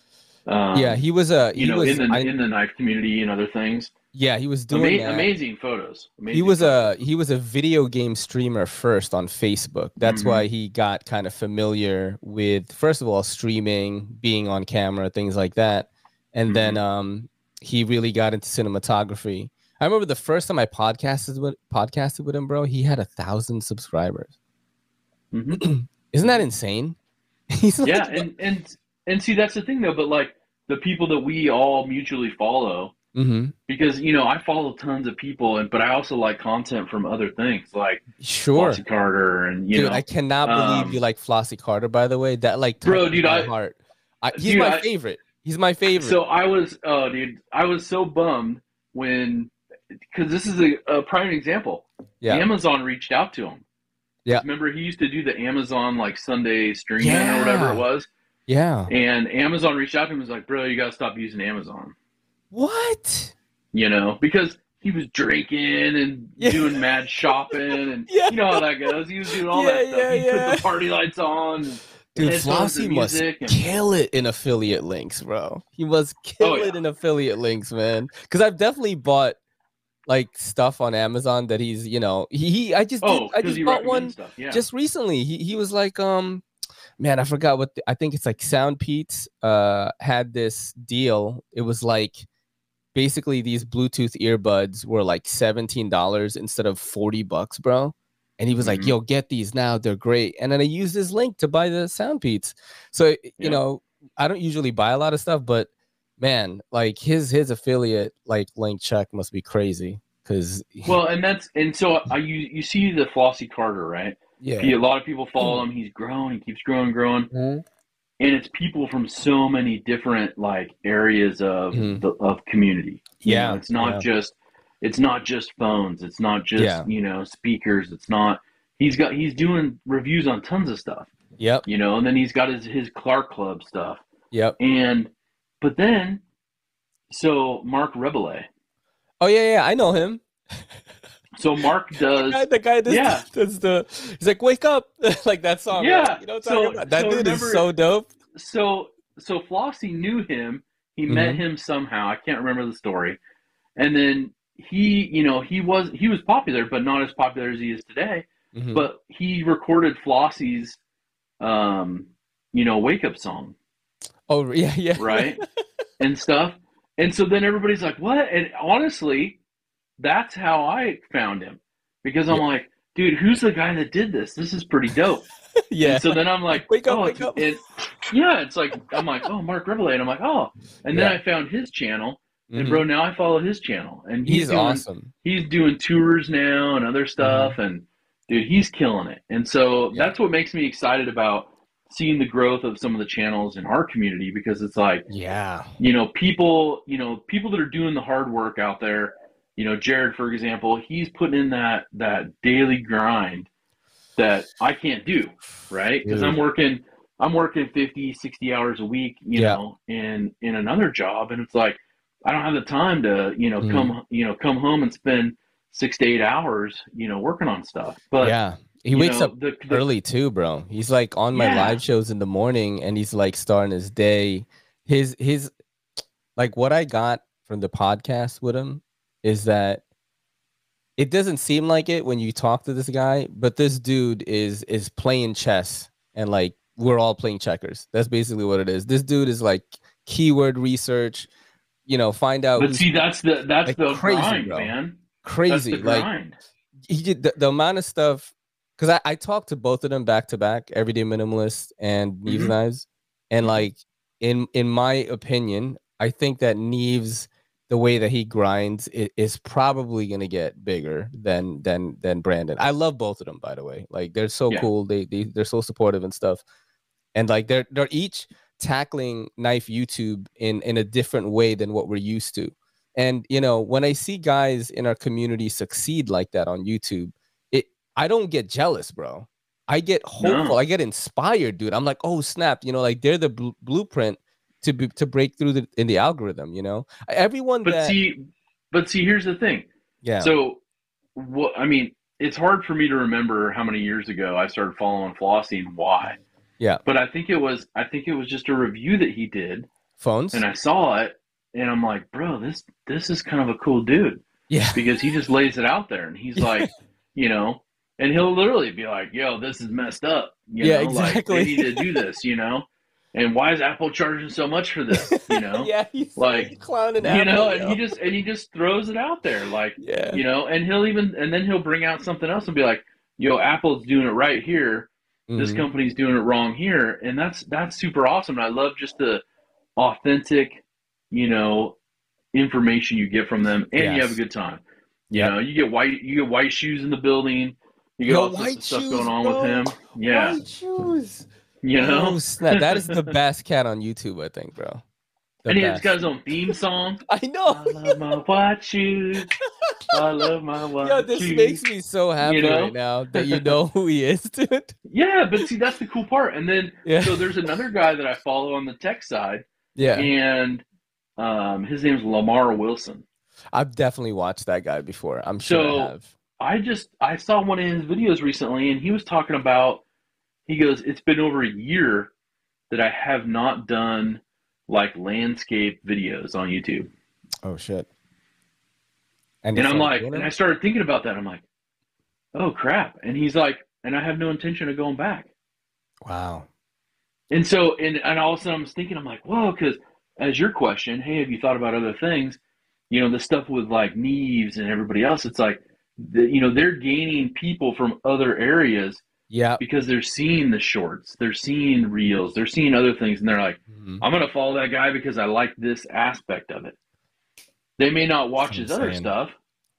Um, yeah, he was a he you know, was in the I- in the knife community and other things. yeah he was doing Ama- amazing photos. Amazing he was photos. a he was a video game streamer first on Facebook. That's Mhm. why he got kind of familiar with first of all streaming, being on camera, things like that, and then Mm-hmm. um he really got into cinematography. I remember the first time I podcasted with podcasted with him, bro. He had a thousand subscribers. Mhm. *clears throat* Isn't that insane? *laughs* He's like, yeah, and and and see that's the thing though. But like the people that we all mutually follow, Mhm. because you know I follow tons of people, and but I also like content from other things like sure. Flossy Carter and you dude, know I cannot believe um, you like Flossy Carter. By the way, that like Bro, dude, my I- heart. I, he's dude, my I- favorite. He's my favorite. So I was, oh, dude, I was so bummed when, because this is a, a prime example. yeah, Amazon reached out to him. Yeah. Remember, he used to do the Amazon like Sunday streaming or whatever it was, yeah. and Amazon reached out to him and was like, "Bro, you gotta stop using Amazon." What? You know, because he was drinking and Yeah. doing mad shopping, and *laughs* Yeah. you know how that goes. He was doing all Yeah, that stuff. yeah, he yeah. put the party lights on. Dude, Flossy must and- kill it in affiliate links, bro. He must oh, kill Oh, yeah. it in affiliate links, man. Because I've definitely bought like stuff on Amazon that he's, you know, he, he I just Oh, did, I just bought one. Yeah. just recently. He he was like, um, man, I forgot what the, I think it's like SoundPEATS uh had this deal. It was like basically these Bluetooth earbuds were like $17 instead of 40 bucks, bro. And he was mm-hmm. like, yo, get these now. They're great. And then I used his link to buy the SoundPEATS. So, you know, I don't usually buy a lot of stuff, but man, like his his affiliate like link check must be crazy. Cause well, and that's and so I you you see the Flossy Carter, right? Yeah. He, a lot of people follow him. He's growing, He keeps growing, growing. Mm-hmm and it's people from so many different like areas of mm-hmm. the of community. You yeah, know, it's not yeah. just it's not just phones. It's not just yeah. you know speakers. It's not. He's got he's doing reviews on tons of stuff. Yep. You know, and then he's got his his Clark Club stuff. Yep. And but then, so Marc Rebillet. Oh yeah, yeah, I know him. So Marc *laughs* does the guy, the guy does, yeah. does the he's like wake up *laughs* like that song. Yeah, right? you know so, that so dude remember, is so dope. So so Flossy knew him. He mm-hmm. met him somehow. I can't remember the story. And then he, you know, he was he was popular, but not as popular as he is today. Mm-hmm. But he recorded Flossy's, um, you know, wake up song. Oh *laughs* yeah, yeah, right, and stuff. And so then everybody's like, "What?" And honestly, that's how I found him because I'm yeah. like, dude, who's the guy that did this? This is pretty dope. *laughs* yeah. And so then I'm like, wake up, oh, wake up. Yeah, it's like I'm like, oh, Marc Rebillet, and I'm like, oh, and then yeah. I found his channel, and mm-hmm. bro, now I follow his channel, and he's, he's doing, awesome. He's doing tours now and other stuff, mm-hmm. and dude, he's killing it. And so yeah. that's what makes me excited about seeing the growth of some of the channels in our community because it's like, yeah, you know, people, you know, people that are doing the hard work out there you know, Jared, for example, he's putting in that that daily grind that I can't do, right? Because I'm working I'm working 50, 60 hours a week, you yeah. know, in in another job and it's like I don't have the time to, you know, mm. come you know, come home and spend 6 to 8 hours, you know, working on stuff. But Yeah. He wakes know, up the, the, early too, bro. He's like on my yeah. live shows in the morning and he's like starting his day. His his like what I got from the podcast with him is that it doesn't seem like it when you talk to this guy, but this dude is is playing chess and like we're all playing checkers. That's basically what it is. This dude is like keyword research, you know, find out. But see, that's the that's like the crazy, grind, man. Crazy, like he, the, the amount of stuff. Because I, I talked to both of them back to back, Everyday Minimalist and Neeves mm-hmm. Knives, and like in in my opinion, I think that Neeves the way that he grinds is probably going to get bigger than than than Brandon. I love both of them by the way. Like they're so yeah. cool. They, they they're so supportive and stuff. And like they're they're each tackling knife YouTube in in a different way than what we're used to. And you know, when I see guys in our community succeed like that on YouTube, I don't get jealous, bro. I get hopeful. No. I get inspired, dude. I'm like, "Oh, snap, you know, like they're the bl- blueprint to be, to break through the, in the algorithm. You know, everyone. But that, see, but see, here's the thing. Yeah. So, what I mean, it's hard for me to remember how many years ago I started following Flossy and why. Yeah. But I think it was I think it was just a review that he did. Phones. And I saw it, and I'm like, bro, this this is kind of a cool dude. Yeah. Because he just lays it out there, and he's *laughs* like, you know, and he'll literally be like, "Yo, this is messed up." You yeah, know? exactly. Like, they need to do this, you know and why is Apple charging so much for this? You know, *laughs* yeah, he's like clowning you know, and he just and he just throws it out there, like yeah, you know, and he'll even and then he'll bring out something else and be like, "Yo, Apple's doing it right here. Mm-hmm. This company's doing it wrong here," and that's that's super awesome. And I love just the authentic, you know, information you get from them, and yes. you have a good time. You yep. know, you get white you get white shoes in the building. You get Yo, all sorts of stuff going on bro. with him. Yeah, white shoes. You know, oh, snap. that is the *laughs* best cat on YouTube, I think, bro. The and he's got his own theme song. *laughs* I know. I love my white shoes. I love my *laughs* white Yo, this shoes. makes me so happy you know? right now that you know who he is, dude. Yeah, but see, that's the cool part. And then, yeah. so there's another guy that I follow on the tech side. Yeah. And um, his name's Lamar Wilson. I've definitely watched that guy before. I'm sure so I have. I just I saw one of his videos recently, and he was talking about he goes, It's been over a year that I have not done like landscape videos on YouTube. Oh shit. And, and I'm like, and I started thinking about that. I'm like, oh crap. And he's like, and I have no intention of going back. Wow. and so and and all of a sudden I'm thinking I'm like, whoa, because as your question, hey, have you thought about other things? You know, the stuff with like Neeves and everybody else. It's like, the, you know, they're gaining people from other areas Yeah. because they're seeing the shorts, they're seeing reels, they're seeing other things, and they're like, Mhm. I'm gonna follow that guy because I like this aspect of it. They may not watch his other stuff,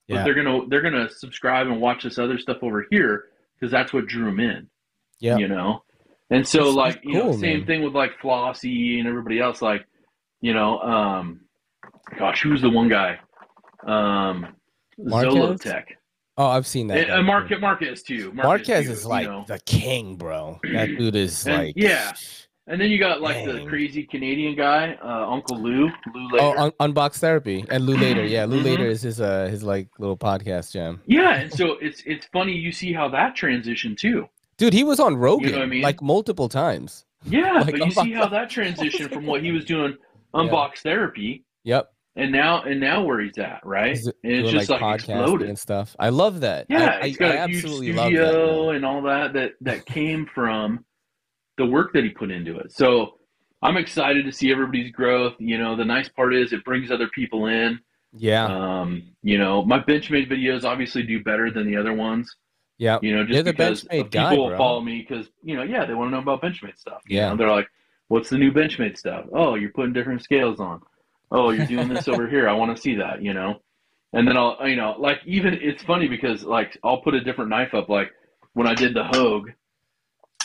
but Yeah. they're gonna they're gonna subscribe and watch this other stuff over here because that's what drew them in. Yeah. You know? And so That's- like, that's you know, same man. thing with like Flossy and everybody else, like, you know, um gosh, who's the one guy? Um Marques? Zollotech. Oh, I've seen that. And, uh, too. Marques, Marques too. Marques too, is you like know. the king, bro. That *clears throat* dude is And- like yeah. And then you got like the crazy Canadian guy, uh, Uncle Lew, Lew Later. Oh, un- unbox therapy and Lew later. Yeah, Lew Mhm. later is his uh his like little podcast jam. Yeah, and so it's it's funny you see how that transition too. Dude, he was on Rogan what I mean? like multiple times. Yeah, *laughs* Like, but you see how that transition from what he was *laughs* doing unbox therapy Yep. And now and now where he's at, right? He's And it's just like, like, exploded. and stuff. I love that. Yeah, I, he's got I a huge absolutely love that. studio and all that that that came from the work that he put into it. So I'm excited to see everybody's growth. You know, the nice part is it brings other people in. Yeah, Um, you know, my Benchmade videos obviously do better than the other ones. yeah. You know, just because people guy, will follow me because you know, yeah, they want to know about Benchmade stuff. You Yeah. know, they're like, "What's the new Benchmade stuff? Oh, you're putting different scales on. Oh, you're doing this over here. I want to see that." You know, and then I'll, you know, like even it's funny because like I'll put a different knife up. Like when I did the Hogue,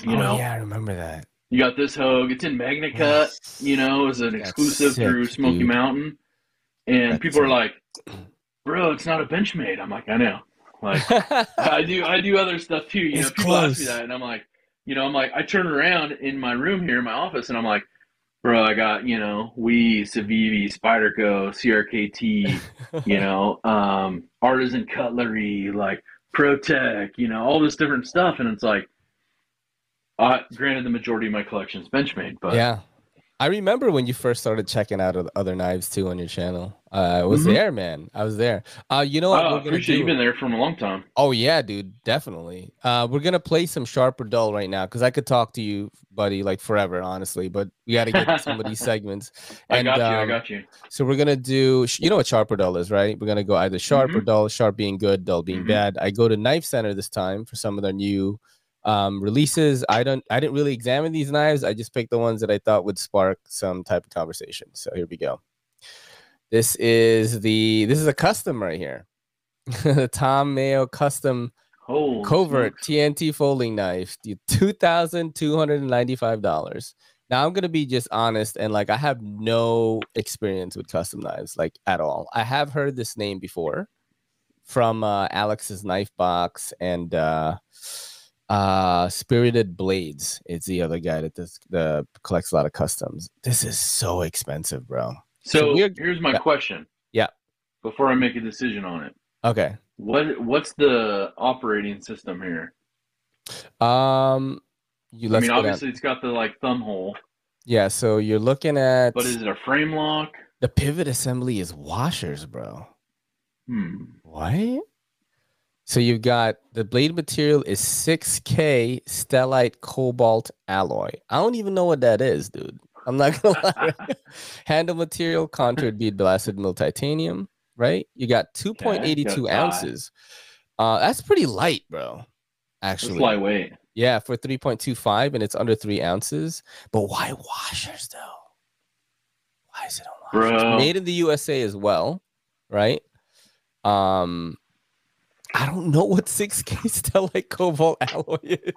you oh, know, yeah, I remember that. you got this Hogue. It's in MagnaCut. You know, as an That's exclusive sick, through Smoky dude. Mountain, and That's people are like, "Bro, it's not a Benchmade." I'm like, "I know." Like. *laughs* I do I do other stuff too. You It's know, people ask me close. that and I'm like, you know, I'm like I turn around in my room here in my office and I'm like, bro, I got, you know, we Civivi, Spyderco, CRKT, you *laughs* know, um, artisan cutlery, like Pro-Tech, you know, all this different stuff and it's like uh granted the majority of my collection is benchmade, but yeah. I remember when you first started checking out other knives too on your channel. Uh, I was Mhm. there, man. I was there. Uh, you know what oh, we're I gonna appreciate do? you've been there for a long time. Oh yeah, dude, definitely. Uh, we're gonna play some sharp or dull right now because I could talk to you, buddy, like forever, honestly. But we got to get to some of these *laughs* segments. I And, got you, I um, got you. So we're gonna do, you know what sharp or dull is, right? We're gonna go either sharp or Mhm. dull. Sharp being good, dull being Mhm. bad. I go to Knife Center this time for some of their new um, releases. I don't, I didn't really examine these knives. I just picked the ones that I thought would spark some type of conversation. So here we go. This is the, this is a custom right here. *laughs* the Tom Mayo custom Holy covert smokes. TNT folding knife, the two thousand two hundred and ninety-five dollars. Now I'm gonna be just honest and like I have no experience with custom knives, like at all. I have heard this name before from uh, Alex's Knife Box and uh, uh, Spirited Blades. It's the other guy that does the collects a lot of customs. This is so expensive, bro. So So here's my yeah. question. Yeah. Before I make a decision on it, Okay. what what's the operating system here? Um, you I mean, down. obviously it's got the like thumb hole, Yeah, so you're looking at but is it a frame lock? the pivot assembly is washers, bro. Hmm. What? So you've got the blade material is 6K stellite cobalt alloy. I don't even know what that is, dude. I'm not gonna *laughs* lie. *laughs* Handle material contoured bead blasted mill titanium, right? You got 2.82 got ounces. Uh, that's pretty light, bro. It's Actually, lightweight. yeah, for 3.25 and it's under three ounces. But why washers though? Why is it on washers? Bro. Made in the USA as well, right? Um, I don't know what 6K stellite cobalt alloy is.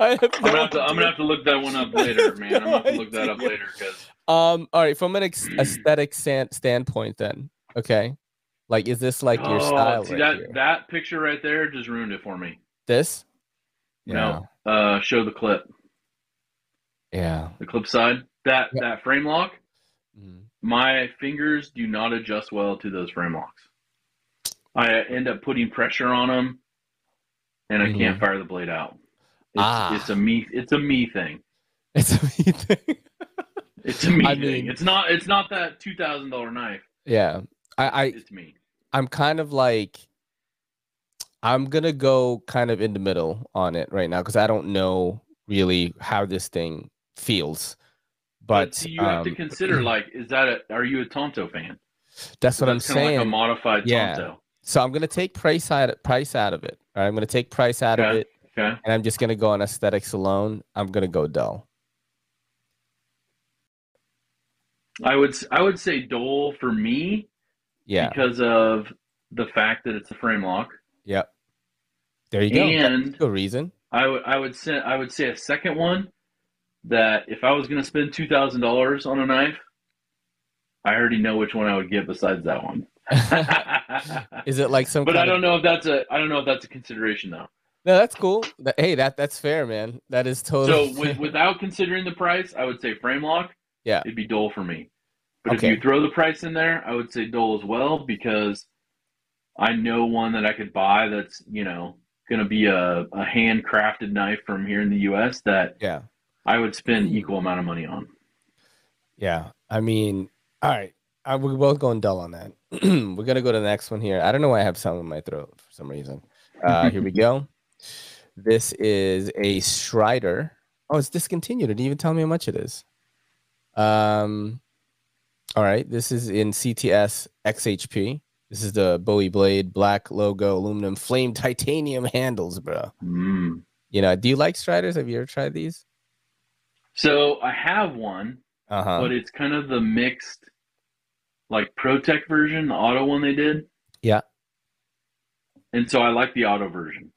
I have I'm no gonna have to I'm gonna have to look that one up later, *laughs* man. I'm gonna have to look that up later because Um, all right, from an ex- aesthetic san- standpoint, then, okay, like, is this like your style Oh, see right that here? that picture right there just ruined it for me. This? No. Uh, show the clip, Yeah. the clip side. That Yeah. that frame lock. Mm-hmm. My fingers do not adjust well to those frame locks. I end up putting pressure on them, and I can't fire the blade out. It's, Ah. it's a me. It's a me thing. It's a me thing. *laughs* It's a me I thing. mean- it's not. It's not that two thousand dollar knife. yeah. I, I, It's me. I'm kind of like I'm gonna go kind of in the middle on it right now because I don't know really how this thing feels. But, But, see, you have to um, *clears throat* consider like, is that a? Are you a Tonto fan? that's what I'm saying. Like a modified Yeah. Tonto. So I'm gonna take price out price out of it. All right, I'm gonna take price out of it, Okay. and I'm just gonna go on aesthetics alone. I'm gonna go dull. I would I would say Dole for me Yeah. because of the fact that it's a frame lock. Yep. There you go. And- That's a reason. I would I would say I would say a second one that if I was going to spend two thousand dollars on a knife, I already know which one I would get besides that one. Is it like some? but I don't know if that's a I don't know if that's a consideration though. No, that's cool. Hey, that that's fair, man. That is totally. So *laughs* with, without considering the price, I would say frame lock. Yeah. it'd be Dole for me. But Okay. if you throw the price in there, I would say Dole as well because I know one that I could buy that's you know going to be a, a handcrafted knife from here in the U.S. that yeah, I would spend equal amount of money on. yeah. I mean, all right. I, we're both going dull on that. *clears throat* we're gonna go to the next one here. I don't know why I have something in my throat for some reason. Uh, here we *laughs* go. This is a Strider. Oh, it's discontinued. It didn't even tell me how much it is. Um, all right. This is in CTS XHP. This is the Bowie Blade black logo aluminum flame *laughs* titanium handles, bro. Mm. You know, do you like Striders? Have you ever tried these? So I have one, Uh huh. but it's kind of the mixed, like ProTech version, the auto one they did. Yeah. And so I like the auto version,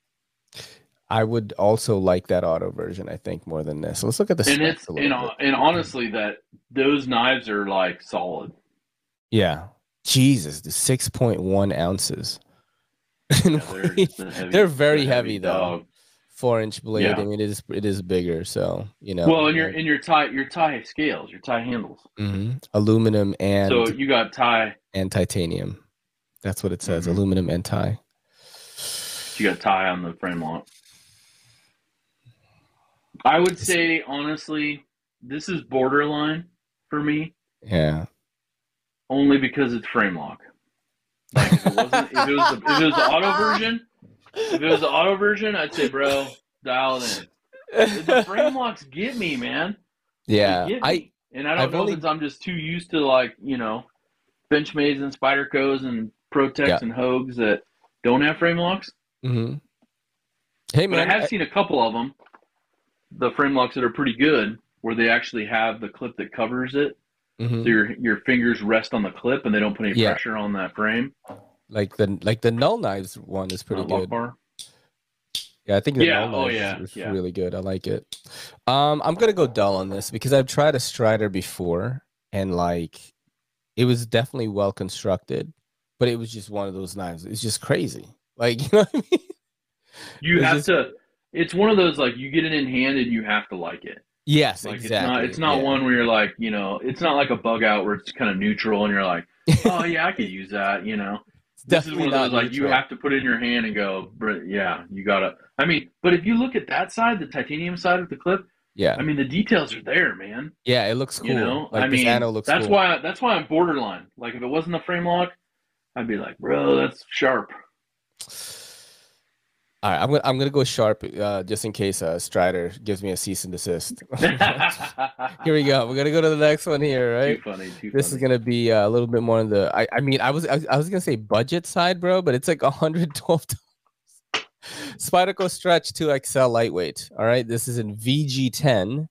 I would also like that auto version. I think more than this. Let's look at the and it's a little and, and honestly that those knives are like solid. Yeah. Jesus, the six point one ounces. *laughs* Yeah, they're, heavy- They're very a heavy, though. dog. Four inch blade. Yeah. I mean, it is it is bigger. So you know. Well, and your and your tie your tie scales, your tie handles. Mhm. aluminum and so you got tie, and titanium. That's what it says. Mhm. Aluminum and tie. you got tie on the frame lock. I would say honestly, this is borderline for me. Yeah. only because it's frame lock. Like if it wasn't, if it was, the, if it was the auto version, if it was the auto version, I'd say, bro, dial it in. The frame *laughs* locks get me, man. Yeah. get I and I don't I've know only- if it's, I'm just too used to like you know, Benchmades and Spydercos and Pro-Techs Yeah. and Hogues that don't have frame locks. mhm. Hey But man. I have I- seen a couple of them, the frame locks that are pretty good, where they actually have the clip that covers it, mhm. so your your fingers rest on the clip and they don't put any Yeah. pressure on that frame. Like the like the null knives one is pretty good. bar. Yeah, I think the Yeah, null oh, yeah, is, yeah. really good. I like it. Um, I'm gonna go dull on this because I've tried a Strider before, and like, it was definitely well constructed, but it was just one of those knives. It's just crazy. Like, *laughs* you know what I mean? You It's have just- to. It's one of those like you get it in hand and you have to like it. Yes, Like exactly. it's not. It's not yeah. one where you're like you know. It's not like a bug out where it's kind of neutral and you're like, *laughs* oh yeah, I could use that. You know. This is one of those like you have to put it in your hand and go. "Br- Yeah, you gotta. I mean, but if you look at that side, the titanium side of the clip, Yeah, I mean the details are there, man. yeah, it looks cool. You know, like I mean, that's cool. why that's why I'm borderline. Like if it wasn't a frame lock, I'd be like, bro, that's sharp. All right, I'm gonna I'm gonna go sharp uh, just in case uh, Strider gives me a cease and desist. *laughs* here we go. We're gonna go to the next one here, right? Too funny. Too This is gonna be uh, a little bit more on the. I, I mean, I was, I was I was gonna say budget side, bro, but it's like 112 dollars. Spyderco Stretch 2 XL lightweight. All right, this is in VG10,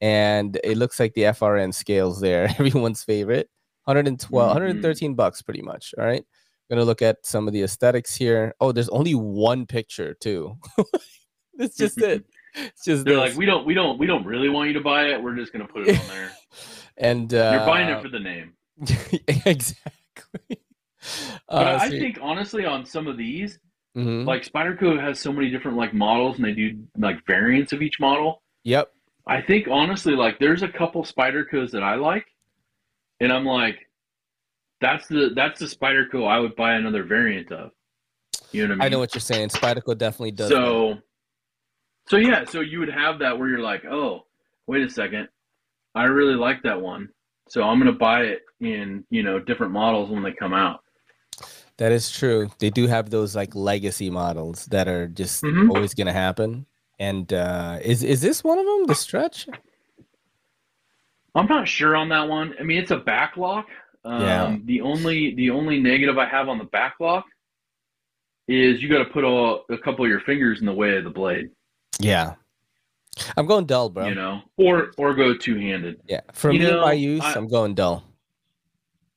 and it looks like the FRN scales there. *laughs* Everyone's favorite. 112, Mhm. 113 bucks, pretty much. All right. Gonna look at some of the aesthetics here. Oh, there's only one picture too. *laughs* That's just it. *laughs* It's just They're this. like, we don't, we don't, we don't really want you to buy it. We're just gonna put it on there. *laughs* and uh, You're buying it for the name. exactly. But Uh, I so- think honestly, on some of these, Mhm. like Spyderco has so many different like models, and they do like variants of each model. Yep. I think honestly, like there's a couple Spydercos that I like, and I'm like, that's the that's the Spyderco I would buy another variant of. You know what I mean? I know what you're saying. Spyderco definitely does. that. so, so yeah, so you would have that where you're like, oh, wait a second, I really like that one, so I'm gonna buy it in you know different models when they come out. That is true. They do have those like legacy models that are just Mhm. always gonna happen. And uh, is is this one of them? The stretch? I'm not sure on that one. I mean, it's a backlock. Um, yeah. The only the only negative I have on the backlock is you got to put a, a couple of your fingers in the way of the blade. Yeah. I'm going dull, bro. You know, or or go two handed. Yeah, for you me, know, my use, I, am going dull.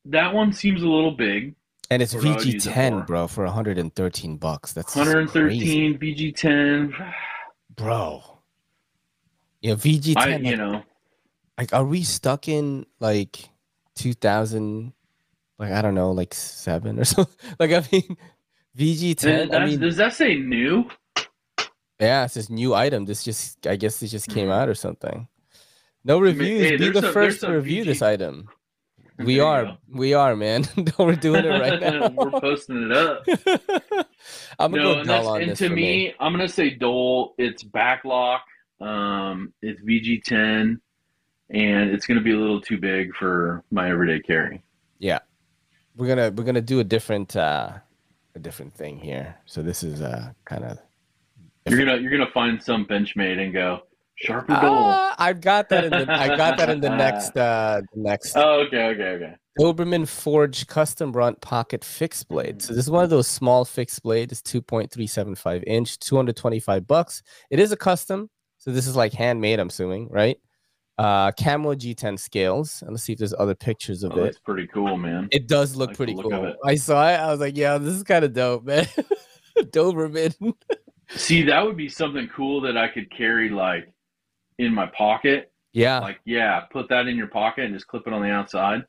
That one seems a little big, and it's VG10, it bro, for 113 bucks. That's 113 VG10, bro. Yeah, VG10. I, you know, like, are we stuck in like 2000? Like I don't know, like seven or *laughs* something. Like I mean, VG10. I mean, does that say new? Yeah, it's this new item. This just, I guess, this just came mm-hmm. out or something. No reviews. Hey, Be the first to review VG. this item. We are, we are, man. *laughs* We're doing it right *laughs* now. We're posting it up. I'm gonna no, go and, on and to me, me, I'm gonna say Dole. It's backlock. Um, it's VG10, and it's gonna be a little too big for my everyday carry. Yeah, we're gonna we're gonna do a different uh a different thing here. So this is uh kind of you're gonna you're gonna find some Benchmade and go sharper. Uh, I've got that in the I got that in the *laughs* next uh next. Oh, okay, okay, okay. Doberman Forge custom brunt pocket fixed blade. So this is one of those small fixed blades. It's 2.375 inch, 225 bucks. It is a custom, so this is like handmade. I'm assuming, right? Uh, Camel G10 scales. And let's see if there's other pictures of oh, it. It's pretty cool, man. It does look like pretty cool. I saw it. I was like, yeah, this is kind of dope, man. *laughs* Doberman. See, that would be something cool that I could carry like in my pocket. Yeah. Like, yeah, put that in your pocket and just clip it on the outside.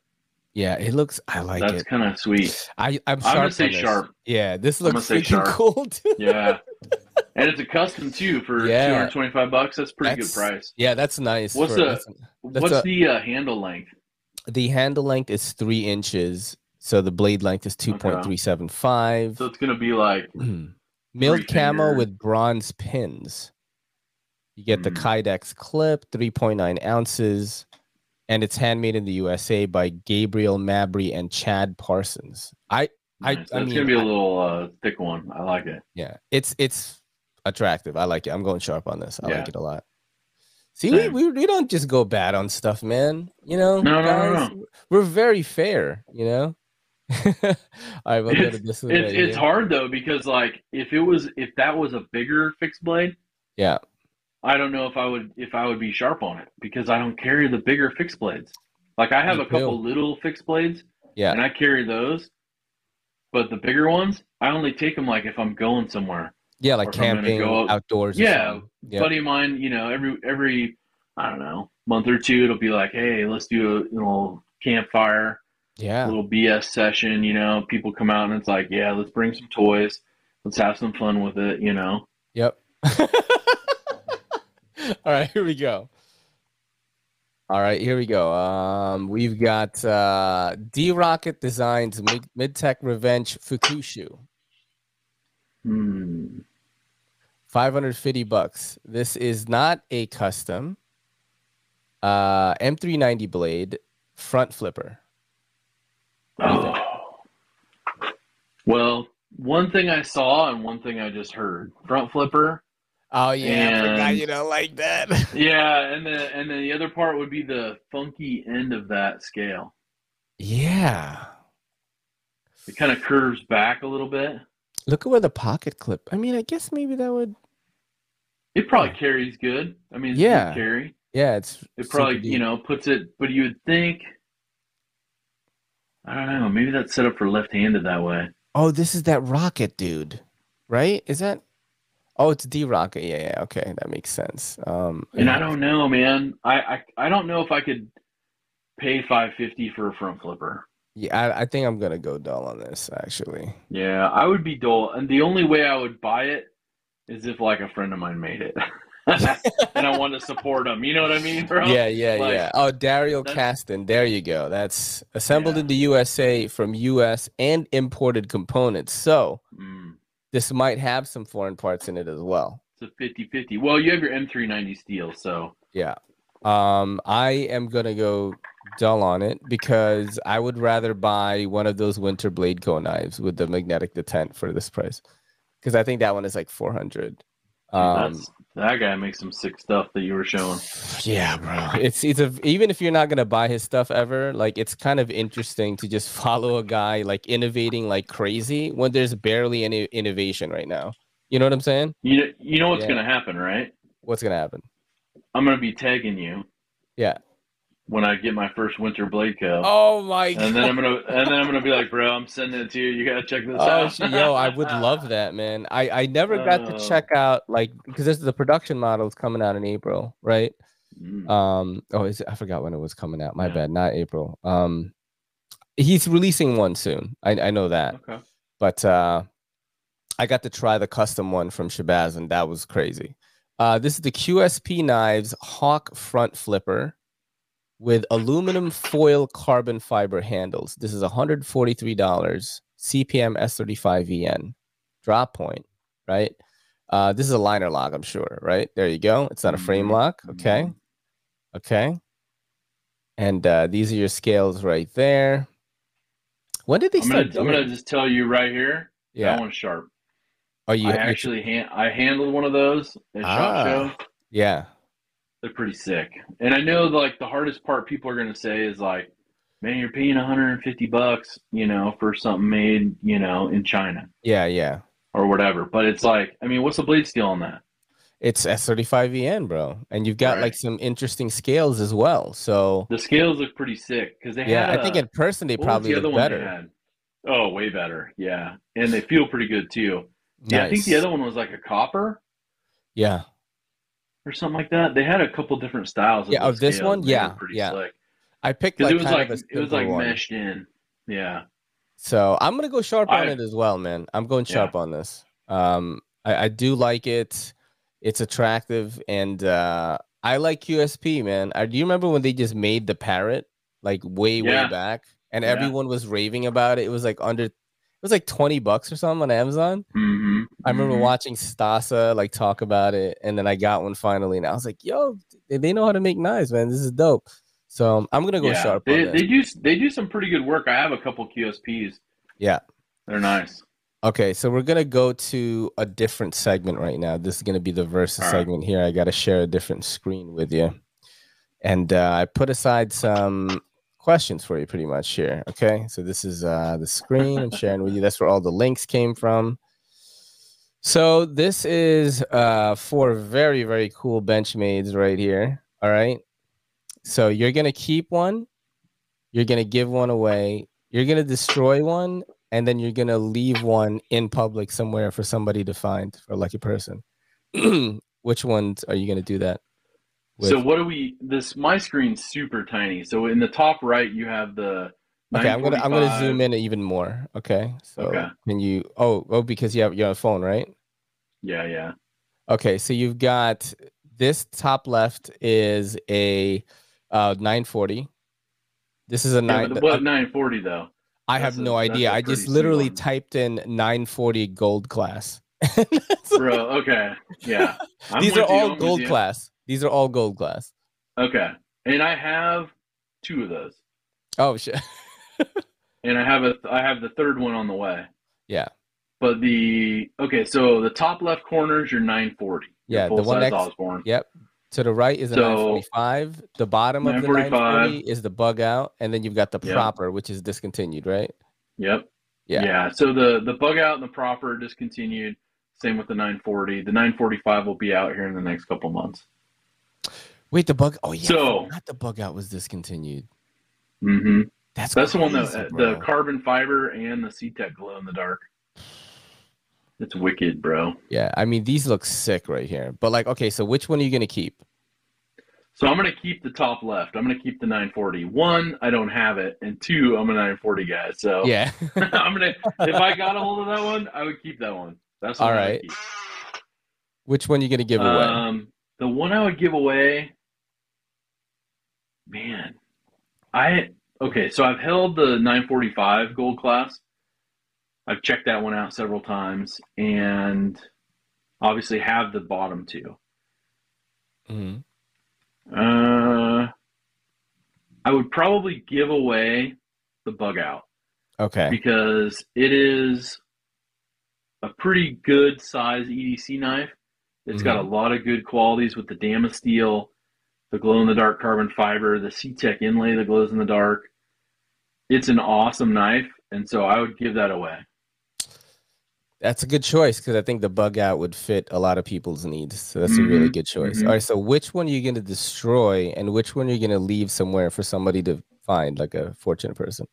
Yeah, it looks. I like That's it. That's kind of sweet. I I'm, I'm gonna say sharp. Yeah, this looks freaking cool. Too. yeah, *laughs* and it's a custom too for yeah. 225 bucks. That's pretty that's, good price. Yeah, that's nice. What's for, the that's, that's What's a, the uh, handle length? The handle length is three inches, so the blade length is 2.375. Okay. So it's gonna be like *clears throat* Milled camo with bronze pins. You get mm. the Kydex clip, 3.9 ounces, and it's handmade in the USA by Gabriel Mabry and Chad Parsons. I, nice. I, I it's mean, gonna be a little uh, thick one. I like it. Yeah, it's it's attractive. I like it. I'm going sharp on this. I yeah. like it a lot. See, we, we, we don't just go bad on stuff, man. You know, no, guys, no, no, we're very fair. You know, *laughs* All right, we'll it's, it's, it's hard though because like if it was if that was a bigger fixed blade, yeah, I don't know if I would if I would be sharp on it because I don't carry the bigger fixed blades. Like I have you a couple little fixed blades, yeah, and I carry those, but the bigger ones I only take them like if I'm going somewhere. Yeah, like camping, go outdoors. Yeah, yep. buddy of mine, you know, every every I don't know month or two, it'll be like, hey, let's do a you know campfire yeah. little bs session you know people come out and it's like yeah let's bring some toys let's have some fun with it you know? Yep. *laughs* All right here we go. All right here we go. Um we've got uh d rocket designs mid tech revenge fukushu hmm 550 bucks this is not a custom uh m390 blade front flipper Oh. Well, one thing I saw and one thing I just heard. Front flipper. Oh yeah, and, I you don't like that. *laughs* yeah, and then and then the other part would be the funky end of that scale. Yeah. It kind of curves back a little bit. Look at where the pocket clip. I mean, I guess maybe that would. It probably carries good. I mean, yeah, carry. Yeah, it's. It probably you know puts it, but you would think I don't know. Maybe that's set up for left-handed that way. Oh, this is that rocket dude, right? Is that? Oh, it's D Rocket. Yeah, yeah. Okay, that makes sense. Um, and I don't know, man. I, I I don't know if I could pay five fifty for a front flipper. Yeah, I, I think I'm gonna go dull on this actually. Yeah, I would be dull, and the only way I would buy it is if like a friend of mine made it. *laughs* and I want to support them. You know what I mean, bro? Yeah, yeah, like, yeah. Oh, Dario Caston. There you go. That's assembled yeah. in the USA from US and imported components. So mm. this might have some foreign parts in it as well. It's a 50-50. Well, you have your M390 steel, so yeah. Um, I am gonna go dull on it because I would rather buy one of those winter blade co knives with the magnetic detent for this price. Because I think that one is like 400 Um, that guy makes some sick stuff that you were showing. *sighs* yeah, bro. It's it's a, even if you're not gonna buy his stuff ever, like it's kind of interesting to just *laughs* follow a guy like innovating like crazy when there's barely any innovation right now. You know what I'm saying? You know, you know what's Yeah. gonna happen, right? What's gonna happen? I'm gonna be tagging you. Yeah. When I get my first winter blade co. Oh my And then I'm gonna and then I'm gonna be like, bro, I'm sending it to you. You gotta check this Oh, out. yo, I would love that, man. I I never got to Oh. check out like because this is the production model is coming out in April, right? Mm. Um, oh, is it, I forgot when it was coming out. My Yeah. bad, not April. Um, he's releasing one soon. I I know that, Okay. but uh, I got to try the custom one from Shabazz, and that was crazy. Uh, this is the QSP Knives Hawk Front Flipper with aluminum foil carbon fiber handles. This is $143, CPM S35VN, drop point, right? Uh, this is a liner lock, I'm sure, right? There you go. It's not a frame Mhm. lock. Okay. Okay. And uh, these are your scales right there. When did they I'm gonna start I'm gonna just tell you right here. yeah. That one's sharp. Are you I actually hand, I handled one of those at Ah. Shot Show. Yeah. They're pretty sick. And I know like the hardest part people are gonna say is like, man, you're paying 150 bucks, you know, for something made, you know, in China Yeah. Yeah. or whatever. But it's like, I mean, what's the blade steel on that? It's S35VN, bro. And you've got like some interesting scales as well. So The scales look pretty sick because they yeah, had. I think in person they probably the look better. Oh, way better. Yeah, and they feel pretty good too. Yeah, I think the other one was like a copper Yeah. Or something like that. They had a couple different styles. Of Yeah, of this scales, one? they Yeah, yeah. slick. I picked like it was kind like of a it was like one. meshed in. Yeah, So I'm gonna go sharp on it as well, man. I'm going Yeah. sharp on this. Um, I, I do like it. It's attractive, and uh, I like QSP, man. I, do you remember when they just made the parrot like way, Yeah. way back, and Yeah. everyone was raving about it? It was like under, was like twenty bucks or something on Amazon. hmm I remember watching Stasa like talk about it, and then I got one finally, and I was like, "Yo, they, know how to make knives, man. This is dope." So I'm gonna go yeah, sharp they, they do they do some pretty good work. I have a couple QSPs. Yeah. they're nice. Okay, so we're gonna go to a different segment right now. This is gonna be the versus right. segment here. I gotta share a different screen with you, and uh, I put aside some questions for you, pretty much here. Okay, so this is uh, the screen I'm sharing with you. That's where all the links came from. So this is uh, four very very cool bench Benchmades right here. All right, so you're gonna keep one, you're gonna give one away, you're gonna destroy one, and then you're gonna leave one in public somewhere for somebody to find for a lucky person. *clears throat* Which ones are you gonna do that? With? So what do we? This my screen's super tiny. So in the top right, you have the. okay, I'm gonna I'm gonna zoom in even more. Okay, so Okay. can you? Oh, oh, because you have you're a phone, right? Yeah, yeah. Okay, so you've got this top left is a uh 940. This is a nine. what 940 though? I that's have no that's idea. I just literally typed in 940 gold class. *laughs* Bro, okay, yeah. I'm These are all gold class. These are all gold class. Okay, and I have two of those, Oh shit. *laughs* and I have a I have the third one on the way. Yeah. But the okay, so the top left corner is your 940. your Yeah, the one next- Osborne. Yep. To the right is a So- 945. The bottom of the 945. 940 is the bug out, and then you've got the Yep. proper, which is discontinued, right? Yep. Yeah. Yeah. So the the bug out and the proper are discontinued. Same with the 940. The 945 will be out here in the next couple months. Wait, the bug. Oh yeah. So- not the bug out was discontinued. Mm-hmm. That's That's the one that bro. the carbon fiber and the C-Tech glow in the dark. It's wicked, bro. Yeah, I mean these look sick right here. But like, okay, so which one are you gonna keep? So I'm gonna keep the top left. I'm gonna keep the 940. One, I don't have it, and two, I'm a 940 guy. So Yeah. *laughs* I'm gonna. If I got a hold of that one, I would keep that one. That's All one I would right. which one you gonna give away? Um, the one I would give away, man, I okay. So I've held the 945 gold class. I've checked that one out several times, and obviously have the bottom two. mm-hmm. Uh, I would probably give away the bug out Okay. because it is a pretty good size EDC knife, It's mm-hmm. got a lot of good qualities with the Damasteel, the glow in the dark carbon fiber, the C-Tech inlay that glows in the dark. It's an awesome knife, and so I would give that away. That's a good choice because I think the bug out would fit a lot of people's needs. So that's mm-hmm. a really mm-hmm. good choice. Mm-hmm. All right, so which one are you going to destroy, and which one are you going to leave somewhere for somebody to find, like a fortunate person?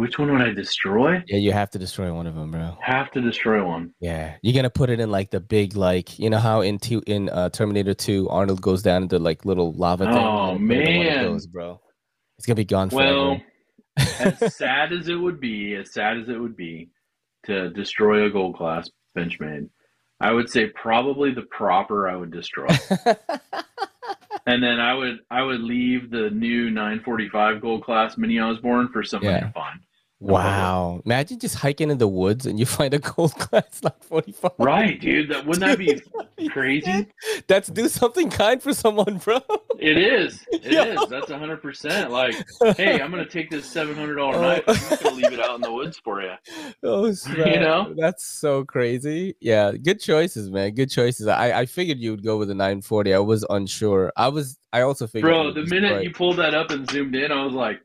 Which one would I destroy? Yeah, you have to destroy one of them, bro. Have to destroy one. Yeah, you're gonna put it in like the big, like you know how in two in uh, Terminator Two, Arnold goes down into like little lava thing. Oh man, those, bro, it's gonna be gone well, *laughs* as sad as it would be, as sad as it would be to destroy a gold class Benchmade, I would say probably the proper I would destroy. *laughs* and then I would I would leave the new 945 gold class mini Osborne for somebody yeah. to find. Wow. Imagine just hiking in the woods and you find a gold *laughs* class like 45. Right, dude. That wouldn't dude, that be *laughs* crazy? That's do something kind for someone, bro. It is. *laughs* It yeah. is. That's hundred percent. Like, hey, I'm gonna take this seven hundred dollar oh. knife. I'm gonna leave it out in the woods for oh, you. Oh, snap. you know, that's so crazy. Yeah, good choices, man. Good choices. I I figured you would go with a 940. I was unsure. I was. I also figured. Bro, the minute you pulled that up and zoomed in, I was like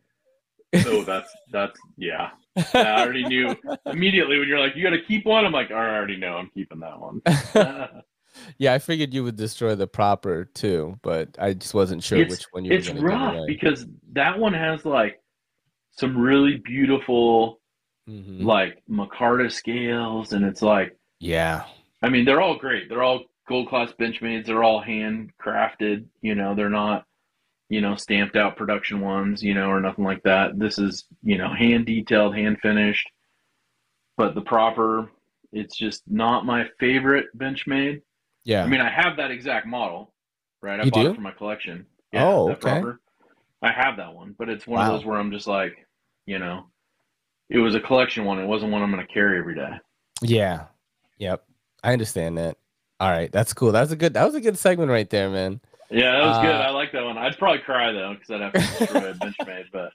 so that's that's yeah. I already knew immediately when you're like, you got to keep one. I'm like, I already know, I'm keeping that one. *laughs* yeah, I figured you would destroy the proper too, but I just wasn't sure it's, which one you. It's rough because that one has like some really beautiful, mm-hmm. like micarta scales, and it's like, yeah. I mean, they're all great. They're all gold class benchmades. They're all handcrafted. You know, they're not you know, stamped out production ones, you know, or nothing like that. This is, you know, hand detailed, hand finished. But the proper, it's just not my favorite Benchmade. Yeah. I mean, I have that exact model, right? I you bought do? it for my collection. Yeah, oh, okay. Proper. I have that one, but it's one wow. of those where I'm just like, you know, it was a collection one. It wasn't one I'm going to carry every day. Yeah. Yep. I understand that. All right. That's cool. That was a good, that was a good segment right there, man. Yeah, that was uh, good. I like that one. I'd probably cry though because I'd have to destroy a Benchmade. *laughs* But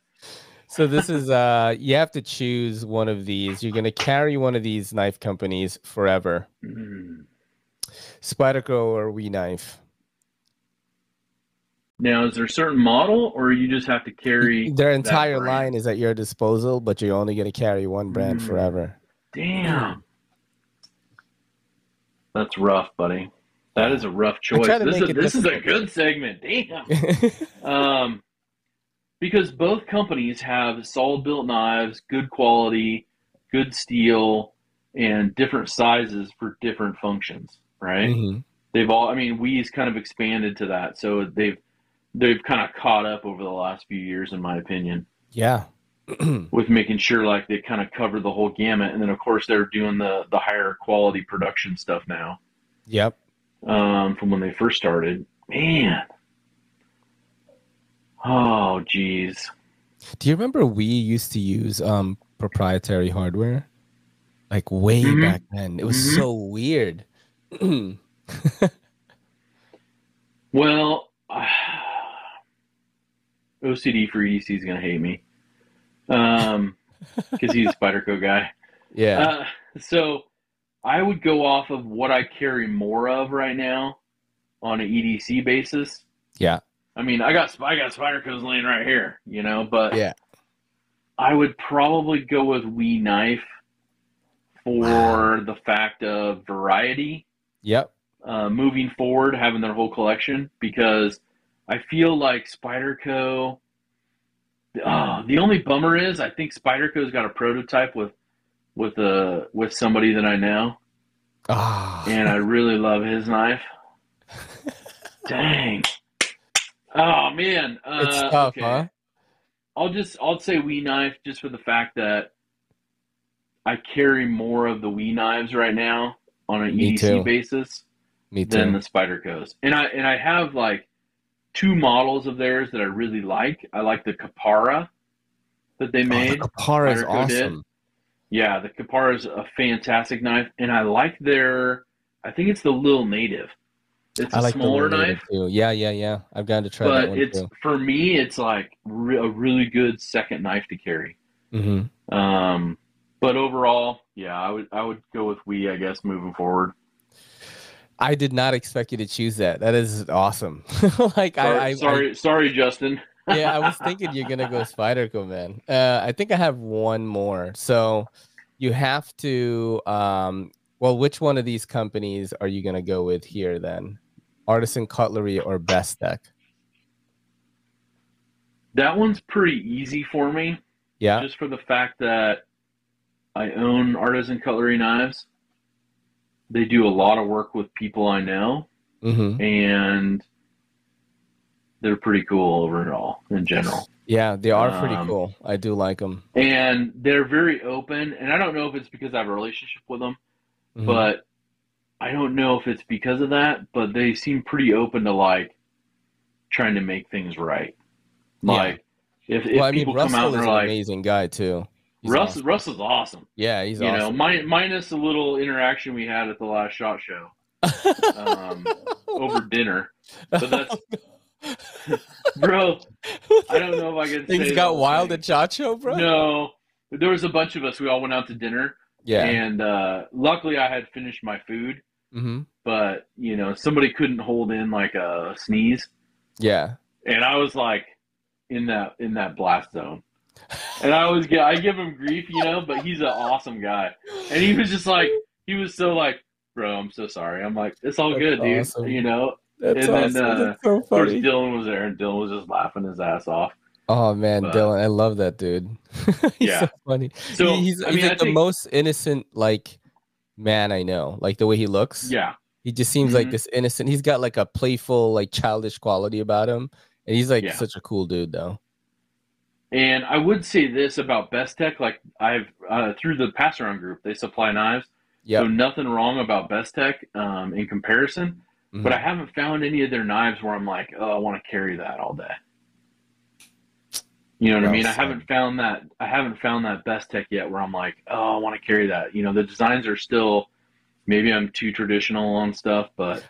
so this is uh, you have to choose one of these. You're gonna carry one of these knife companies forever. Mm. Spyderco or We Knife. Now, is there a certain model, or you just have to carry their entire line is at your disposal, but you're only going to carry one brand mm. forever? Damn, that's rough, buddy. That is a rough choice. This, is, this is a good segment. Damn. *laughs* um, because both companies have solid built knives, good quality, good steel, and different sizes for different functions. Right? Mm-hmm. They've all. I mean, we's kind of expanded to that, so they've they've kind of caught up over the last few years, in my opinion. Yeah. *clears throat* with making sure like they kind of cover the whole gamut, and then of course they're doing the the higher quality production stuff now. Yep um, from when they first started. Man. Oh, geez. Do you remember we used to use um, proprietary hardware? Like way mm-hmm. back then. It was mm-hmm. so weird. *clears throat* well, *sighs* uh, OCD for EDC is going to hate me. Um, because he's a Spyderco guy. *laughs* Yeah. Uh, so I would go off of what I carry more of right now on an EDC basis. Yeah. I mean, I got I got Spydercos laying right here, you know, but yeah, I would probably go with We Knife for wow. the fact of variety. Yep. Uh, moving forward, having their whole collection because I feel like Spyderco. Oh, the only bummer is I think Spyderco's got a prototype with with a with somebody that I know, oh. and I really love his knife. *laughs* Dang. Oh man, uh, it's tough, okay. huh? I'll just I'll say we knife just for the fact that I carry more of the we knives right now on an Me EDC too. basis Me than the Spydercos, and I and I have like two models of theirs that I really like. I like the Kapara that they made. Oh, the Kapara is awesome. Did. Yeah, the Kapara is a fantastic knife, and I like their. I think it's the Little Native. It's a like smaller knife. Too. Yeah, yeah, yeah. I've gotten to try but that one it's too. for me, it's like re- a really good second knife to carry. Mm-hmm. Um, but overall, yeah, I would I would go with we. I guess moving forward. I did not expect you to choose that. That is awesome. *laughs* like sorry, I, I sorry, I, sorry, Justin. Yeah, I was thinking you're gonna go Spyderco, man. Uh, I think I have one more. So you have to. Um, well, which one of these companies are you gonna go with here then? Artisan Cutlery or Bestech? That one's pretty easy for me. Yeah. Just for the fact that I own Artisan Cutlery knives. They do a lot of work with people I know, Mm-hmm. and they're pretty cool overall in general. Yeah, they are pretty Um, cool. I do like them. And they're very open. And I don't know if it's because I have a relationship with them, Mm-hmm. but I don't know if it's because of that, but they seem pretty open to like trying to make things right. Yeah. Like if, if well, I mean, people come Russell out is and an are like, amazing guy too. He's Russ, awesome. Russ is awesome. Yeah, he's you know, awesome. minus a little interaction we had at the last shot show *laughs* um, over dinner. But that's, *laughs* *laughs* bro, I don't know if I can Things got wild at things. Chacho, bro. No, there was a bunch of us. We all went out to dinner, Yeah. and uh, luckily I had finished my food. hmm But you know, somebody couldn't hold in like a sneeze, Yeah. and I was like in that in that blast zone. And I always get I give him grief, you know, but he's an awesome guy. And he was just like he was so like, bro, I'm so sorry. I'm like, it's all That's good, dude. You know. That's And then, uh, That's so Of course. Dylan was there, and Dylan was just laughing his ass off. Oh man, But- Dylan, I love that dude. *laughs* he's Yeah. so funny. So He- he's I he's mean, I like the think, most innocent like man I know. Like the way he looks. yeah, He just seems like Mhm. this innocent. He's got like a playful, like childish quality about him. And he's like Yeah. such a cool dude though. And I would say this about Bestech, like I've uh, through the pass around group, they supply knives. Yeah. So nothing wrong about Bestech um, in comparison, Mm-hmm. but I haven't found any of their knives where I'm like, oh, I want to carry that all day. You know what Well I mean? I haven't found that. I haven't found that Bestech yet where I'm like, oh, I want to carry that. You know, the designs are still. Maybe I'm too traditional on stuff, but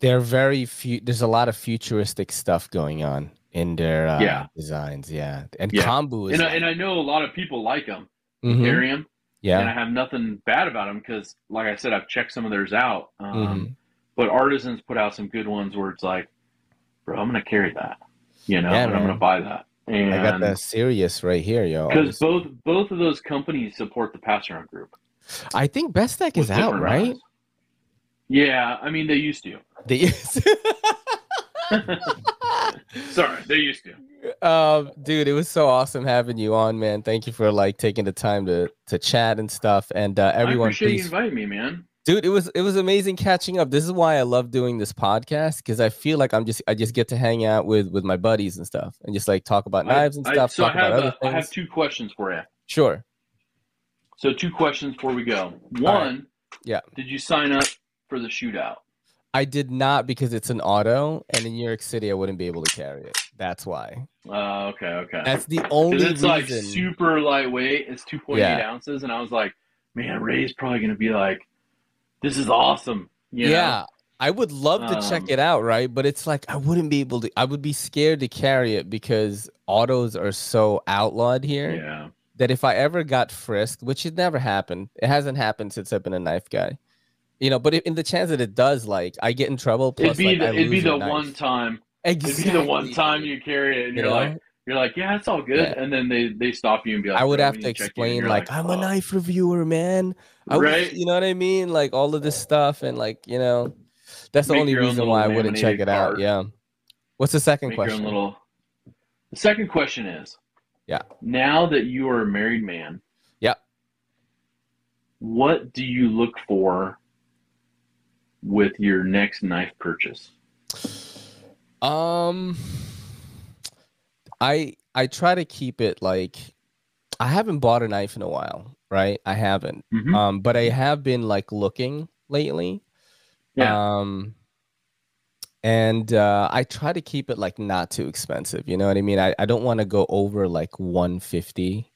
they're very few there's a lot of futuristic stuff going on in their uh, Yeah. designs and and Yeah. kombu is and I, and I know a lot of people like them, Mhm. carry them, Yeah, and I have nothing bad about them because, like I said, I've checked some of theirs out. Um, Mhm. But Artisans put out some good ones where it's like, bro, I'm gonna carry that, you know, Yeah, and I'm gonna buy that. i got that serious right here yo because both both of those companies support the pass around group. i think Bestech is out right. Yeah, I mean they used to. The- *laughs* Sorry, they used to. um dude it was so awesome having you on man thank you for like taking the time to to chat and stuff and uh I everyone appreciate you inviting me, man. Dude it was it was amazing catching up this is why i love doing this podcast because i feel like i'm just i just get to hang out with with my buddies and stuff and just like talk about knives and I- I- stuff so I talk have about other a- I have two questions for you. sure So two questions before we go. One, Yeah. Did you sign up for the shootout? I did not because it's an auto, and in New York City, I wouldn't be able to carry it. That's why. Uh, okay, okay. That's the Because only it's reason. like super lightweight. It's 2.8 Yeah. ounces, and I was like, man, Ray's probably gonna be like, this is awesome. You know? yeah, I would love to check Um, it out, right? But it's like I wouldn't be able to. I would be scared to carry it because autos are so outlawed here Yeah. that if I ever got frisked, which it never happened, it hasn't happened since I've been a knife guy. You know, but in the chance that it does, like I get in trouble. Plus, It'd be like, the, it'd be the one time. Exactly. It'd be the one time you carry it, and You you're know? like, you're like, yeah, it's all good, Yeah. and then they they stop you and be like, I would have to need check you," and explain you're like, I'm a knife reviewer, man. I Right. you know what I mean? Like all of this stuff, and like you know, that's the Make only reason why I wouldn't check it out. Yeah. What's the second Make question? little. The second question is, Yeah. Now that you are a married man, Yeah. What do you look for with your next knife purchase? Um, I I try to keep it like I haven't bought a knife in a while, right? I haven't. Mhm. Um, but I have been like looking lately. Yeah. Um, and uh, I try to keep it like not too expensive. You know what I mean? I, I don't want to go over like 150.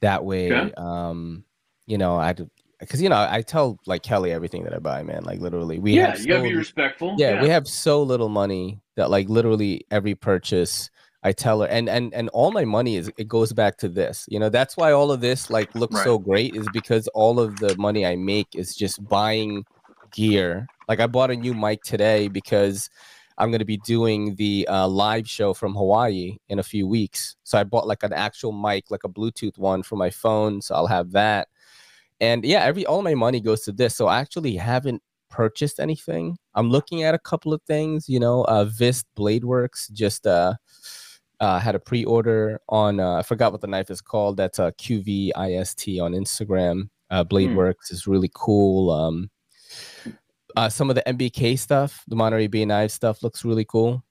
That way, Okay. um, you know, I because you know I tell like Kelly everything that I buy, man. Like literally, we yeah, have you gotta be respectful. yeah, we have so little money that like literally every purchase I tell her and and and all my money is it goes back to this. You know, that's why all of this like looks Right. so great is because all of the money I make is just buying gear Like I bought a new mic today because I'm going to be doing the uh, live show from Hawaii in a few weeks. So I bought like an actual mic, like a Bluetooth one for my phone. So I'll have that. And yeah, every all my money goes to this. So I actually haven't purchased anything. I'm looking at a couple of things. You know, uh, QVIST Bladeworks just uh, uh, had a pre-order on. Uh, I forgot what the knife is called. That's a uh, QVIST on Instagram. Uh. Bladeworks mm. is really cool. Um, uh, some of the MBK stuff, the Monterey Bay knife stuff, looks really cool.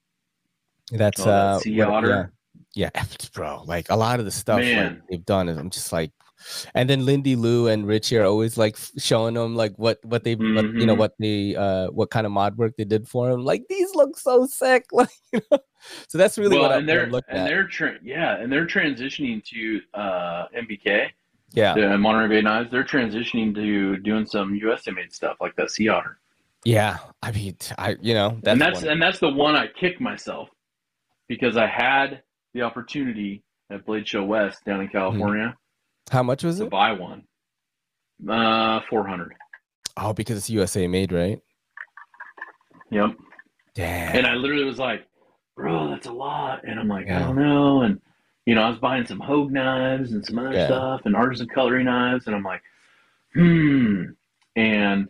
That's oh, uh, what, yeah, *laughs* yeah, bro. Like a lot of the stuff like, they've done is I'm just like, and then Lindy Lou and Richie are always like showing them like what what they mm-hmm. what, you know mm-hmm. what they uh what kind of mod work they did for him. Like these look so sick. *laughs* Like you know? So that's really well, what and I'm, they're and at. they're tra- yeah, and they're transitioning to uh MBK. Yeah, the Monterey Bay knives. They're transitioning to doing some USA made stuff like that Sea Otter. Yeah, I mean, I you know that's and that's one. and that's the one I kick myself because I had the opportunity at Blade Show West down in mm-hmm. California. How much was it? to it? buy one. Uh, four hundred. Oh, because it's USA made, right? Yep. Damn. And I literally was like, "Bro, that's a lot." And I'm like, yeah. "I don't know." And you know, I was buying some Hogue knives and some other yeah. stuff and artisan cutlery knives, and I'm like, "Hmm." And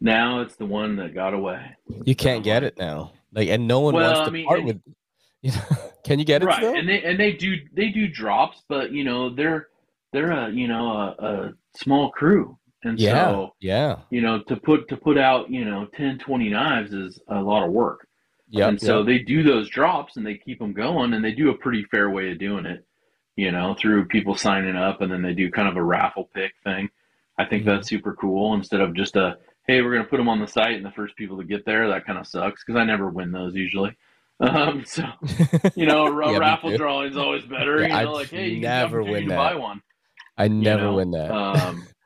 now it's the one that got away. You can't get it now. Like, and no one well, wants to I mean, part and, with. *laughs* You know, can you get it? Right, still? and they and they do they do drops, but you know they're they're a you know a, a small crew and yeah, so yeah you know to put to put out you know 10 20 knives is a lot of work yeah and so yep. they do those drops and they keep them going and they do a pretty fair way of doing it you know through people signing up and then they do kind of a raffle pick thing i think mm-hmm. that's super cool instead of just a hey we're going to put them on the site and the first people to get there that kind of sucks because i never win those usually *laughs* um, so *laughs* you know, a yeah, raffle drawing is always better. Yeah, you know, I'd like hey, you never win that. buy one. I never you know? win that. Um, *laughs*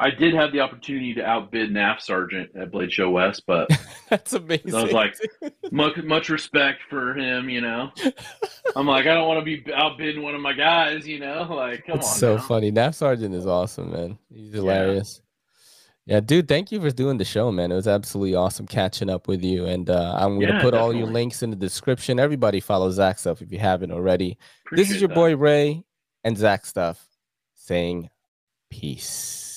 I did have the opportunity to outbid NAF Sergeant at Blade Show West, but *laughs* that's amazing. I was like, *laughs* much, much respect for him, you know. I'm like, I don't want to be outbidding one of my guys, you know. Like, come it's on. So now. funny. NAF Sergeant is awesome, man. He's hilarious. Yeah. yeah. dude. Thank you for doing the show, man. It was absolutely awesome catching up with you, and uh, I'm gonna yeah, put definitely. all your links in the description. Everybody follow Zach stuff if you haven't already. Appreciate this is your that. boy Ray and Zach Stuff saying peace.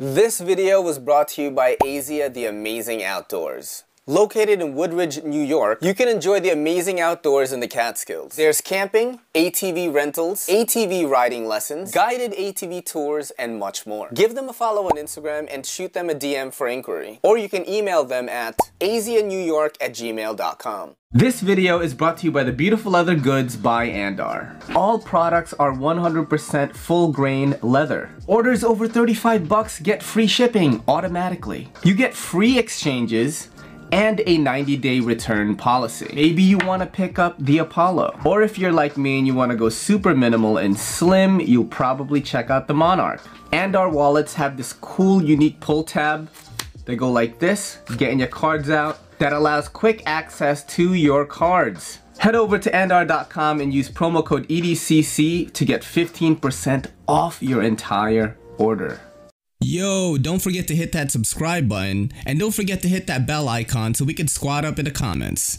This video was brought to you by Asia The Amazing Outdoors. Located in Woodridge, New York, you can enjoy the amazing outdoors in the Catskills. There's camping, ATV rentals, ATV riding lessons, guided ATV tours, and much more. Give them a follow on Instagram and shoot them a DM for inquiry. Or you can email them at azianewyork at gmail.com. This video is brought to you by the Beautiful Leather Goods by Andar. All products are 100% full grain leather. Orders over 35 bucks get free shipping automatically. You get free exchanges and a 90 day return policy. Maybe you want to pick up the Apollo. Or if you're like me and you want to go super minimal and slim, you'll probably check out the Monarch. Andar wallets have this cool unique pull tab. They go like this, getting your cards out. That allows quick access to your cards. Head over to andar.com and use promo code EDCC to get 15% off your entire order. Yo, don't forget to hit that subscribe button and don't forget to hit that bell icon so we can squad up in the comments.